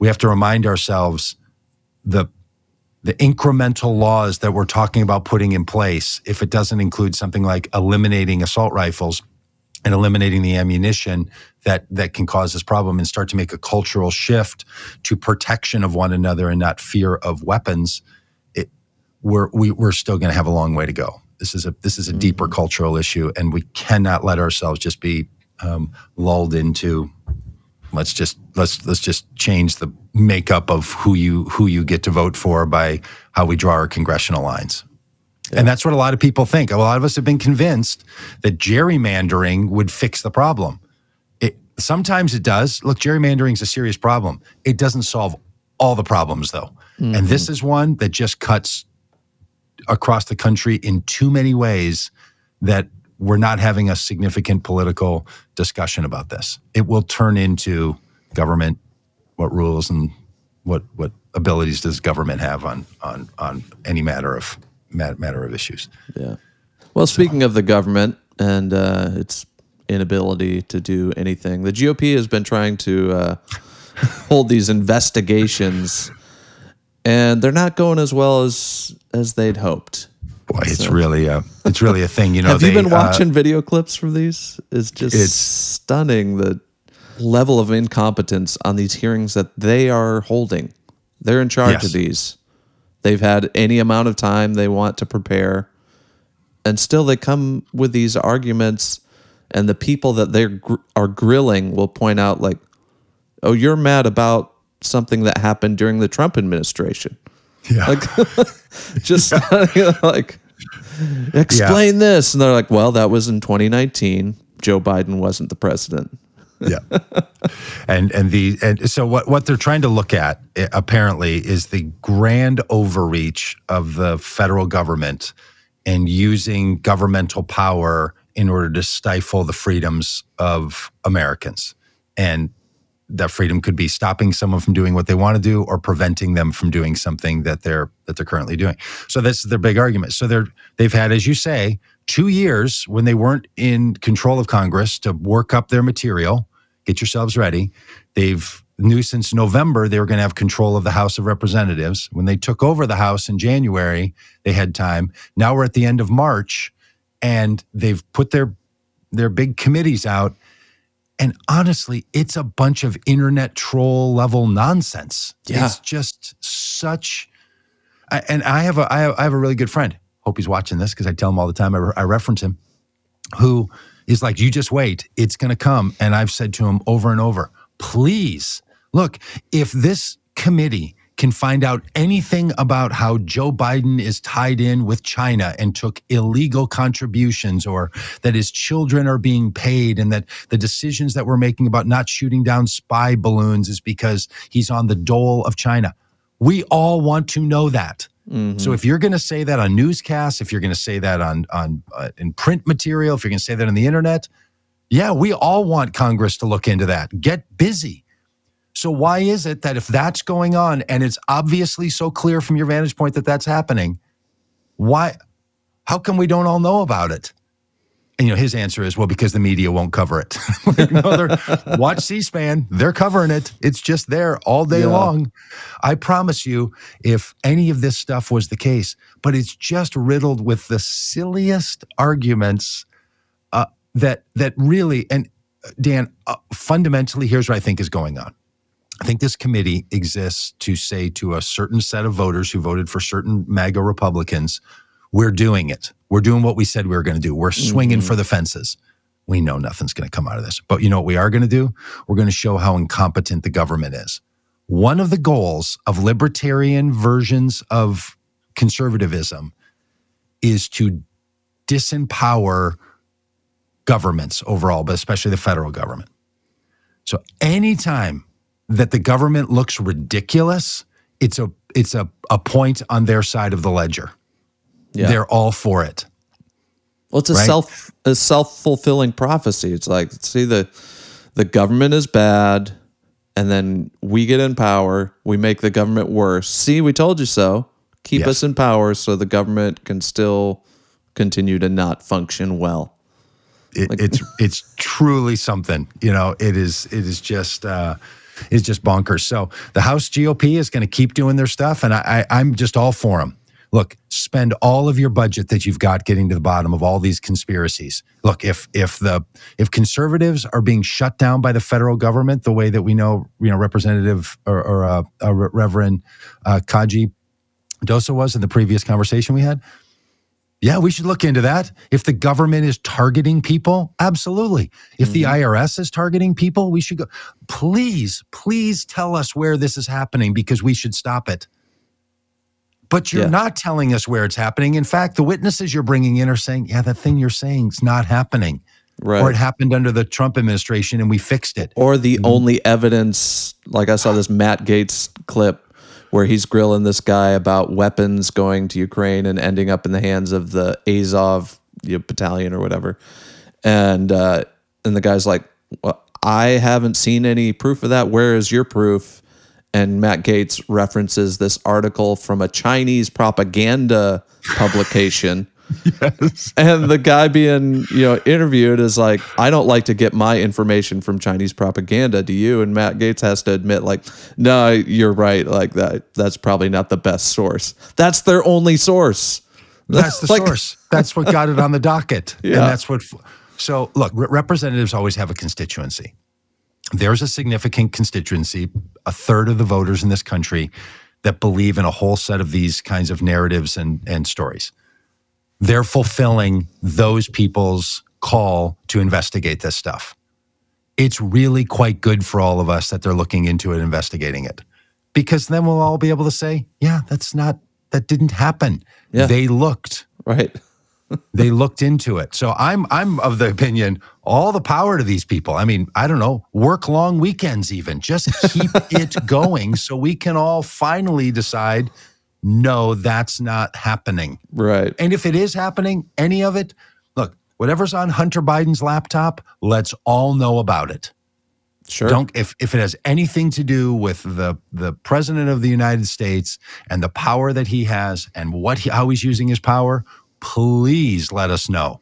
[SPEAKER 1] we have to remind ourselves the the incremental laws that we're talking about putting in place if it doesn't include something like eliminating assault rifles and eliminating the ammunition that that can cause this problem and start to make a cultural shift to protection of one another and not fear of weapons it, we're we, we're still going to have a long way to go. This is a this is a deeper cultural issue and we cannot let ourselves just be um, lulled into let's just let's let's just change the makeup of who you who you get to vote for by how we draw our congressional lines and that's what a lot of people think. A lot of us have been convinced that gerrymandering would fix the problem. It, sometimes it does. Look, gerrymandering is a serious problem. It doesn't solve all the problems, though. And this mm-hmm. is one that just cuts across the country in too many ways that we're not having a significant political discussion about this. It will turn into government, what rules and what what abilities does government have on on on any matter of matter of issues.
[SPEAKER 2] Yeah. Well, speaking of the government and uh, its inability to do anything, the GOP has been trying to uh, *laughs* hold these investigations, and they're not going as well as as they'd hoped.
[SPEAKER 1] Boy, it's really a it's really a thing. You know,
[SPEAKER 2] Have you
[SPEAKER 1] they,
[SPEAKER 2] been
[SPEAKER 1] uh,
[SPEAKER 2] watching video clips from these? It's just
[SPEAKER 1] It's-
[SPEAKER 2] stunning the level of incompetence on these hearings that they are holding. They're in charge
[SPEAKER 1] Yes.
[SPEAKER 2] of these. They've had any amount of time they want to prepare, and still they come with these arguments. And the people that they gr- are grilling will point out, like, "Oh, you're mad about something that happened during the Trump administration."
[SPEAKER 1] Yeah.
[SPEAKER 2] like *laughs* just *laughs* like explain this. And they're like well that was in 2019 joe biden wasn't the president.
[SPEAKER 1] Yeah. And and the and so what what they're trying to look at eh, apparently is the grand overreach of the federal government and using governmental power in order to stifle the freedoms of Americans. And that freedom could be stopping someone from doing what they want to do or preventing them from doing something that they're that they're currently doing. So that's their big argument. So they're they've had, as you say, two years when they weren't in control of Congress to work up their material. Get yourselves ready. They've knew since November they were going to have control of the House of Representatives. When they took over the House in January, they had time. Now we're at the end of March, and they've put their their big committees out and honestly, it's a bunch of internet troll level nonsense.
[SPEAKER 2] Yeah.
[SPEAKER 1] It's just such. I, and I have a I have, I have a really good friend. Hope he's watching this because I tell him all the time. I, re- I reference him, who is like, "You just wait, it's going to come." And I've said to him over and over, "Please look, if this committee." Can find out anything about how Joe Biden is tied in with China and took illegal contributions, or that his children are being paid, and that the decisions that we're making about not shooting down spy balloons is because he's on the dole of China. We all want to know that. So if you're going to say that on newscasts, if you're going to say that on on uh, in print material, if you're going to say that on the internet, yeah, we all want Congress to look into that. Get busy. So why is it that if that's going on and it's obviously so clear from your vantage point that that's happening, why how come we don't all know about it? And you know his answer is well because the media won't cover it. *laughs* Like, no, they're- watch C-SPAN, they're covering it. It's just there all day
[SPEAKER 2] Yeah.
[SPEAKER 1] long. I promise you, if any of this stuff was the case, but it's just riddled with the silliest arguments uh, that that really and uh, Dan, uh, fundamentally, here's what I think is going on. I think this committee exists to say to a certain set of voters who voted for certain MAGA Republicans, we're doing it. We're doing what we said we were going to do. We're swinging mm-hmm. for the fences. We know nothing's going to come out of this. But you know what we are going to do? We're going to show how incompetent the government is. One of the goals of libertarian versions of conservatism is to disempower governments overall, but especially the federal government. So anytime that the government looks ridiculous, it's a it's a, a point on their side of the ledger.
[SPEAKER 2] Yeah.
[SPEAKER 1] They're all for it.
[SPEAKER 2] Well, it's a
[SPEAKER 1] Right?
[SPEAKER 2] self a self fulfilling prophecy. It's like see the the government is bad, and then we get in power, we make the government worse. See, we told you so. Keep
[SPEAKER 1] Yes.
[SPEAKER 2] us in power so the government can still continue to not function well.
[SPEAKER 1] It, it's it's truly something. You know, it is it is just uh, it's just bonkers. So the House GOP is going to keep doing their stuff, and I, I I'm just all for them. Look, spend all of your budget that you've got getting to the bottom of all these conspiracies. Look, if if the if conservatives are being shut down by the federal government the way that we know, you know, Representative or, or uh, uh, Reverend uh, Kaji Dousa was in the previous conversation we had. Yeah, we should look into that. If the government is targeting people, absolutely. If the mm-hmm. IRS is targeting people, we should go. Please, please tell us where this is happening because we should stop it. But you're
[SPEAKER 2] Yeah.
[SPEAKER 1] not telling us where it's happening. In fact, the witnesses you're bringing in are saying, yeah, that thing you're saying is not happening.
[SPEAKER 2] Right.
[SPEAKER 1] Or it happened under the Trump administration and we fixed it.
[SPEAKER 2] or the mm-hmm. only evidence like i saw this matt gaetz clip where he's grilling this guy about weapons going to ukraine and ending up in the hands of the azov you know, battalion or whatever. And uh, and the guy's like well, i haven't seen any proof of that. Where is your proof? And matt gaetz references this article from a chinese propaganda publication and the guy being, you know, interviewed is like, I don't like to get my information from Chinese propaganda. Do you? And Matt Gaetz has to admit, like, no, you're right. Like that, that's probably not the best source. That's their only source.
[SPEAKER 1] That's the *laughs*
[SPEAKER 2] Like-
[SPEAKER 1] source. That's what got it on the docket. And
[SPEAKER 2] Yeah.
[SPEAKER 1] that's what. So, look, re- representatives always have a constituency. There's a significant constituency, a third of the voters in this country, that believe in a whole set of these kinds of narratives and, and stories. They're fulfilling those people's call to investigate this stuff. It's really quite good for all of us that they're looking into it, investigating it, because then we'll all be able to say, yeah, that's not, that didn't happen.
[SPEAKER 2] Yeah.
[SPEAKER 1] They looked
[SPEAKER 2] Right. *laughs*
[SPEAKER 1] they looked into it. So I'm I'm of the opinion all the power to these people. I mean, I don't know, work long weekends even. Just keep *laughs* it going so we can all finally decide no, that's not happening.
[SPEAKER 2] Right.
[SPEAKER 1] And if it is happening, any of it, look, whatever's on Hunter Biden's laptop, let's all know about it.
[SPEAKER 2] Sure.
[SPEAKER 1] Don't if if it has anything to do with the the president of the United States and the power that he has and what he, how he's using his power, please let us know.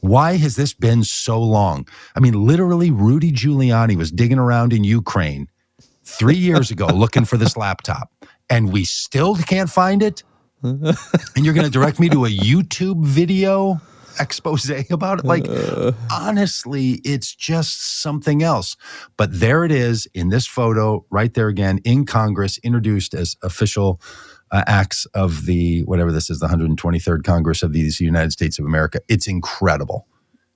[SPEAKER 1] Why has this been so long? I mean, literally, Rudy Giuliani was digging around in Ukraine three years ago *laughs* looking for this laptop, and we still can't find it. *laughs* And you're going to direct me to a YouTube video expose about it? Like, *laughs* honestly, it's just something else. But there it is in this photo, right there again in Congress, introduced as official uh, acts of the whatever this is, the 123rd Congress of the United States of America. It's incredible.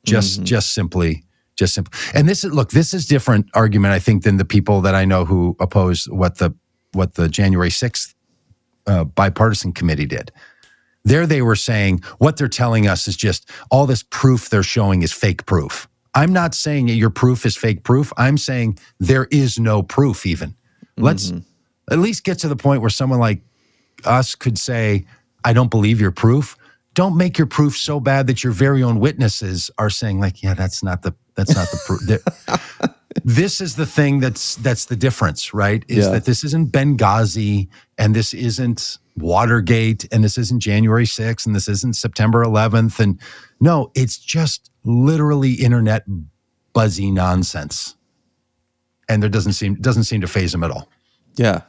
[SPEAKER 1] Just, just simply. Just simple, and this is look. This is different argument, I think, than the people that I know who oppose what the what the January sixth uh, bipartisan committee did. There they were saying what they're telling us is just all this proof they're showing is fake proof. I'm not saying your proof is fake proof. I'm saying there is no proof even. Let's at least get to the point where someone like us could say, I don't believe your proof. Don't make your proof so bad that your very own witnesses are saying, like, yeah, that's not the that's not the proof. *laughs* this is the thing that's that's the difference, right? Is
[SPEAKER 2] Yeah.
[SPEAKER 1] that this isn't Benghazi and this isn't Watergate and this isn't January 6th and this isn't September 11th. And no, it's just literally internet buzzy nonsense. And there doesn't seem doesn't seem to phase them at all.
[SPEAKER 2] Yeah.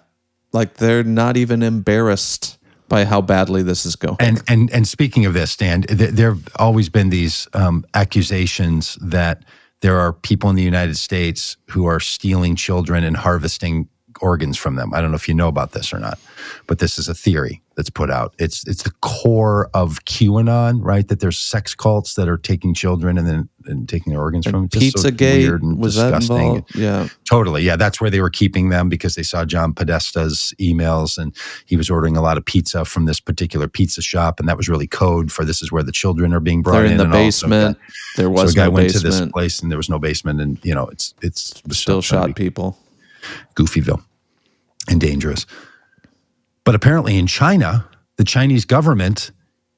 [SPEAKER 2] Like they're not even embarrassed by how badly this is going.
[SPEAKER 1] And and and speaking of this, Dan, th- there have always been these um, accusations that there are people in the United States who are stealing children and harvesting organs from them. I don't know if you know about this or not, but this is a theory that's put out. It's it's the core of QAnon, right? That there's sex cults that are taking children and then and taking their organs from them. So
[SPEAKER 2] Pizzagate
[SPEAKER 1] weird and
[SPEAKER 2] was that
[SPEAKER 1] disgusting.
[SPEAKER 2] involved? Yeah.
[SPEAKER 1] Totally. Yeah. That's where they were keeping them because they saw John Podesta's emails and he was ordering a lot of pizza from this particular pizza shop. And that was really code for this is where the children are being brought
[SPEAKER 2] They're
[SPEAKER 1] in.
[SPEAKER 2] in the
[SPEAKER 1] and also
[SPEAKER 2] basement. There
[SPEAKER 1] So
[SPEAKER 2] was
[SPEAKER 1] a guy
[SPEAKER 2] no
[SPEAKER 1] went to this place and there was no basement. And, you know, it's, it's
[SPEAKER 2] Still shot people.
[SPEAKER 1] Goofyville and dangerous. But apparently in China, the Chinese government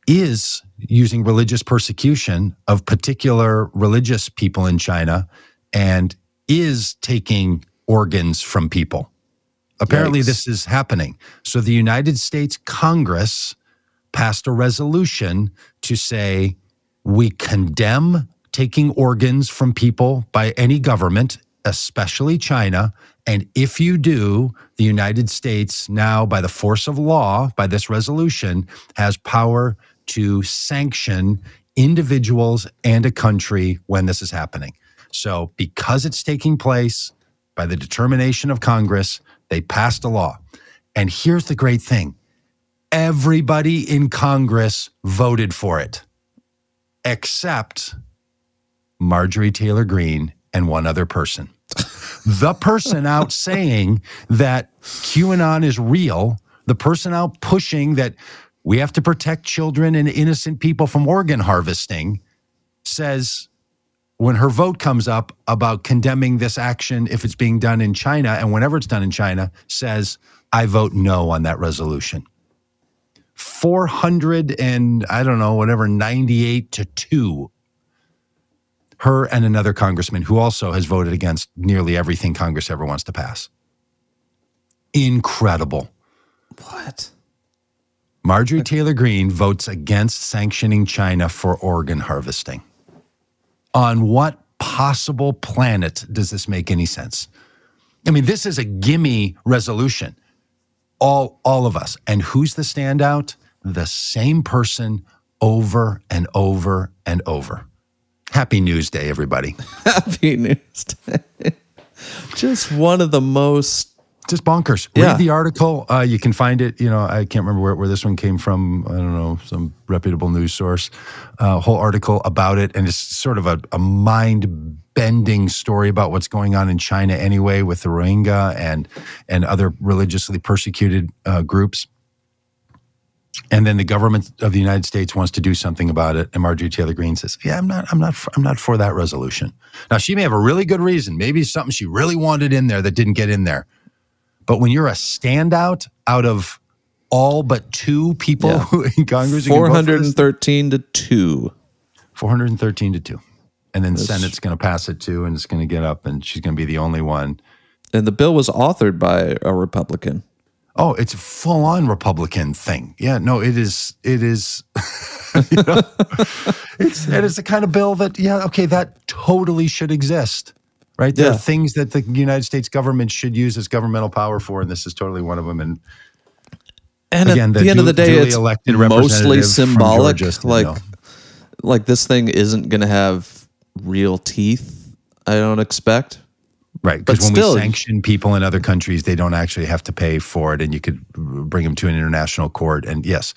[SPEAKER 1] is using religious persecution of particular religious people in China and is taking organs from people. Apparently,
[SPEAKER 2] Yikes.
[SPEAKER 1] this is happening. So, the United States Congress passed a resolution to say we condemn taking organs from people by any government, especially China. And if you do, the United States now, by the force of law, by this resolution, has power to sanction individuals and a country when this is happening. So, because it's taking place by the determination of Congress, they passed a law. And here's the great thing everybody in Congress voted for it, except Marjorie Taylor Greene and one other person. The person out saying that QAnon is real, the person out pushing that we have to protect children and innocent people from organ harvesting, says when her vote comes up about condemning this action if it's being done in China and whenever it's done in China, says, I vote no on that resolution. 400 and I don't know, whatever, 98 to 2. Her and another congressman who also has voted against nearly everything Congress ever wants to pass. Incredible.
[SPEAKER 2] What?
[SPEAKER 1] Marjorie Taylor Greene votes against sanctioning China for organ harvesting. On what possible planet does this make any sense? I mean, this is a gimme resolution. All, all of us. And who's the standout? The same person over and over and over. Happy News Day, everybody. *laughs*
[SPEAKER 2] Happy News Day. *laughs* Just one of the most
[SPEAKER 1] just bonkers.
[SPEAKER 2] Yeah.
[SPEAKER 1] Read the article. Uh, you can find it. You know, I can't remember where, where this one came from. I don't know, some reputable news source. Uh, whole article about it, and it's sort of a, a mind bending story about what's going on in China anyway with the Rohingya and and other religiously persecuted uh, groups. And then the government of the United States wants to do something about it, and Marjorie Taylor Greene says, "Yeah, I'm not, I'm not, I'm not for that resolution." Now she may have a really good reason. Maybe something she really wanted in there that didn't get in there. But when you're a standout out of all but two people
[SPEAKER 2] Yeah. *laughs*
[SPEAKER 1] in Congress, who can vote for this,
[SPEAKER 2] 413 to 2.
[SPEAKER 1] 413 to 2. And then
[SPEAKER 2] That's-
[SPEAKER 1] Senate's going to pass it too, and it's going to get up, and she's going to be the only one.
[SPEAKER 2] And the bill was authored by a Republican.
[SPEAKER 1] Oh, it's a full on Republican thing. Yeah, no, it is. It is. *laughs* you know, it's it is the kind of bill that yeah, okay, that totally should exist, right? There
[SPEAKER 2] Yeah.
[SPEAKER 1] are things that the United States government should use its governmental power for, and this is totally one of them. And
[SPEAKER 2] And
[SPEAKER 1] Again,
[SPEAKER 2] at
[SPEAKER 1] the
[SPEAKER 2] the, end of the day, it's
[SPEAKER 1] elected
[SPEAKER 2] mostly symbolic.
[SPEAKER 1] Georgia, you
[SPEAKER 2] like,
[SPEAKER 1] know.
[SPEAKER 2] like this thing isn't going to have real teeth. I don't expect.
[SPEAKER 1] Right, because when
[SPEAKER 2] still-
[SPEAKER 1] we sanction people in other countries, they don't actually have to pay for it, and you could bring them to an international court. And yes,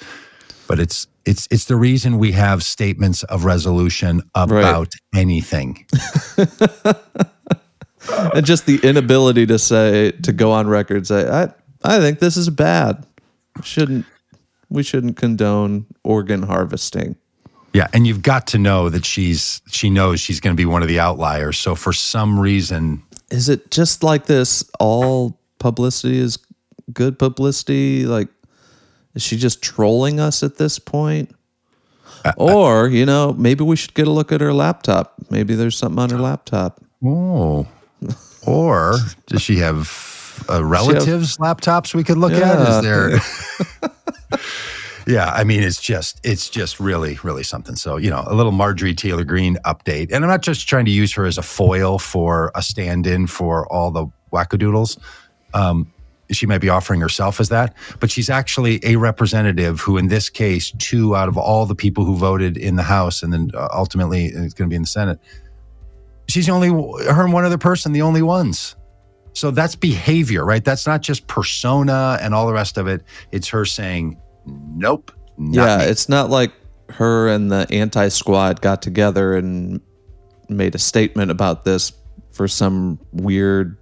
[SPEAKER 1] but it's it's it's the reason we have statements of resolution about anything. *laughs*
[SPEAKER 2] and just the inability to say to go on record say I I think this is bad. Shouldn't we shouldn't condone organ harvesting.
[SPEAKER 1] Yeah, and you've got to know that she's she knows she's going to be one of the outliers. So for some reason,
[SPEAKER 2] Is it just like this? All publicity is good publicity. Like, is she just trolling us at this point? or you know, maybe we should get a look at her laptop. Maybe there's something on her laptop.
[SPEAKER 1] oh, or does she have uh, relatives' laptops we could look at? Is there? *laughs* Yeah, I mean, it's just it's just really really something. So you know, a little Marjorie Taylor Greene update, and I'm not just trying to use her as a foil for a stand-in for all the wackadoodles. Um, she might be offering herself as that, but she's actually a representative who, in this case, two out of all the people who voted in the House, and then uh, ultimately it's going to be in the Senate. She's the only her and one other person, the only ones. So that's behavior, right? That's not just persona and all the rest of it. It's her saying, "Nope." Not
[SPEAKER 2] yeah,
[SPEAKER 1] me."
[SPEAKER 2] it's not like her and the anti squad got together and made a statement about this for some weird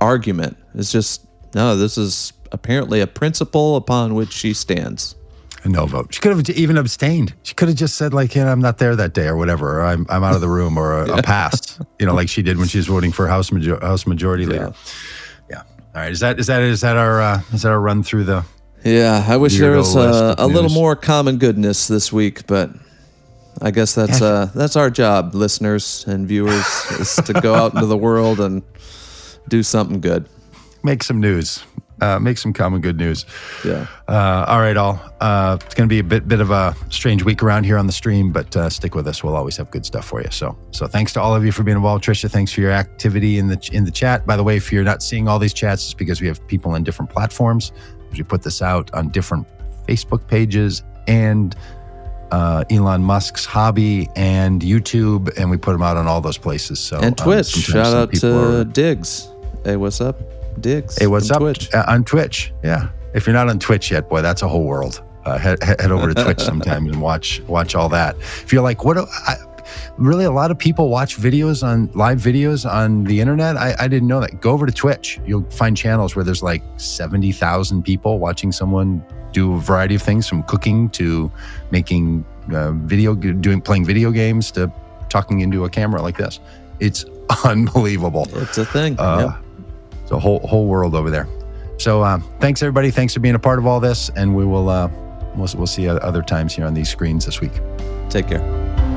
[SPEAKER 2] argument. It's just, no, this is apparently a principle upon which she stands.
[SPEAKER 1] a no vote. She could have even abstained. She could have just said like, "Yeah, I'm not there that day," or whatever. Or I'm I'm out of the room, or a, a pass. You know, like she did when she was voting for House major- House Majority Leader. Yeah. All right. Is that is that is that our uh, is that our run through the?
[SPEAKER 2] Yeah, I wish there was
[SPEAKER 1] list
[SPEAKER 2] uh, a little more common goodness this week, but I guess that's uh, that's our job, listeners and viewers, *laughs* is to go out into the world and do something good.
[SPEAKER 1] Make some news. Uh, make some common good news.
[SPEAKER 2] Yeah.
[SPEAKER 1] Uh, all right, all. Uh, it's going to be a bit bit of a strange week around here on the stream, but uh, stick with us. We'll always have good stuff for you. So, so thanks to all of you for being involved. Trisha, thanks for your activity in the in the chat. By the way, if you're not seeing all these chats, it's because we have people in different platforms. We put this out on different Facebook pages and uh, Elon Musk's hobby and YouTube, and we put them out on all those places. So
[SPEAKER 2] And
[SPEAKER 1] um,
[SPEAKER 2] Twitch.
[SPEAKER 1] sometimes
[SPEAKER 2] Shout out to
[SPEAKER 1] are-
[SPEAKER 2] Diggs. Hey, what's up, Diggs?
[SPEAKER 1] Hey, what's up
[SPEAKER 2] Twitch.
[SPEAKER 1] Uh, on Twitch? Yeah, if you're not on Twitch yet, boy, that's a whole world. Uh, head, head head over to Twitch *laughs* sometime and watch watch all that. If you're like, what? Do I, really, a lot of people watch videos on live videos on the internet. I, I didn't know that. Go over to Twitch. You'll find channels where there's like seventy thousand people watching someone do a variety of things, from cooking to making uh, video, doing playing video games to talking into a camera like this. It's *laughs* unbelievable.
[SPEAKER 2] It's a thing.
[SPEAKER 1] Uh, It's a whole whole world over there. So uh, thanks everybody. Thanks for being a part of all this, and we will uh, we'll, we'll see you other times here on these screens this week.
[SPEAKER 2] Take care.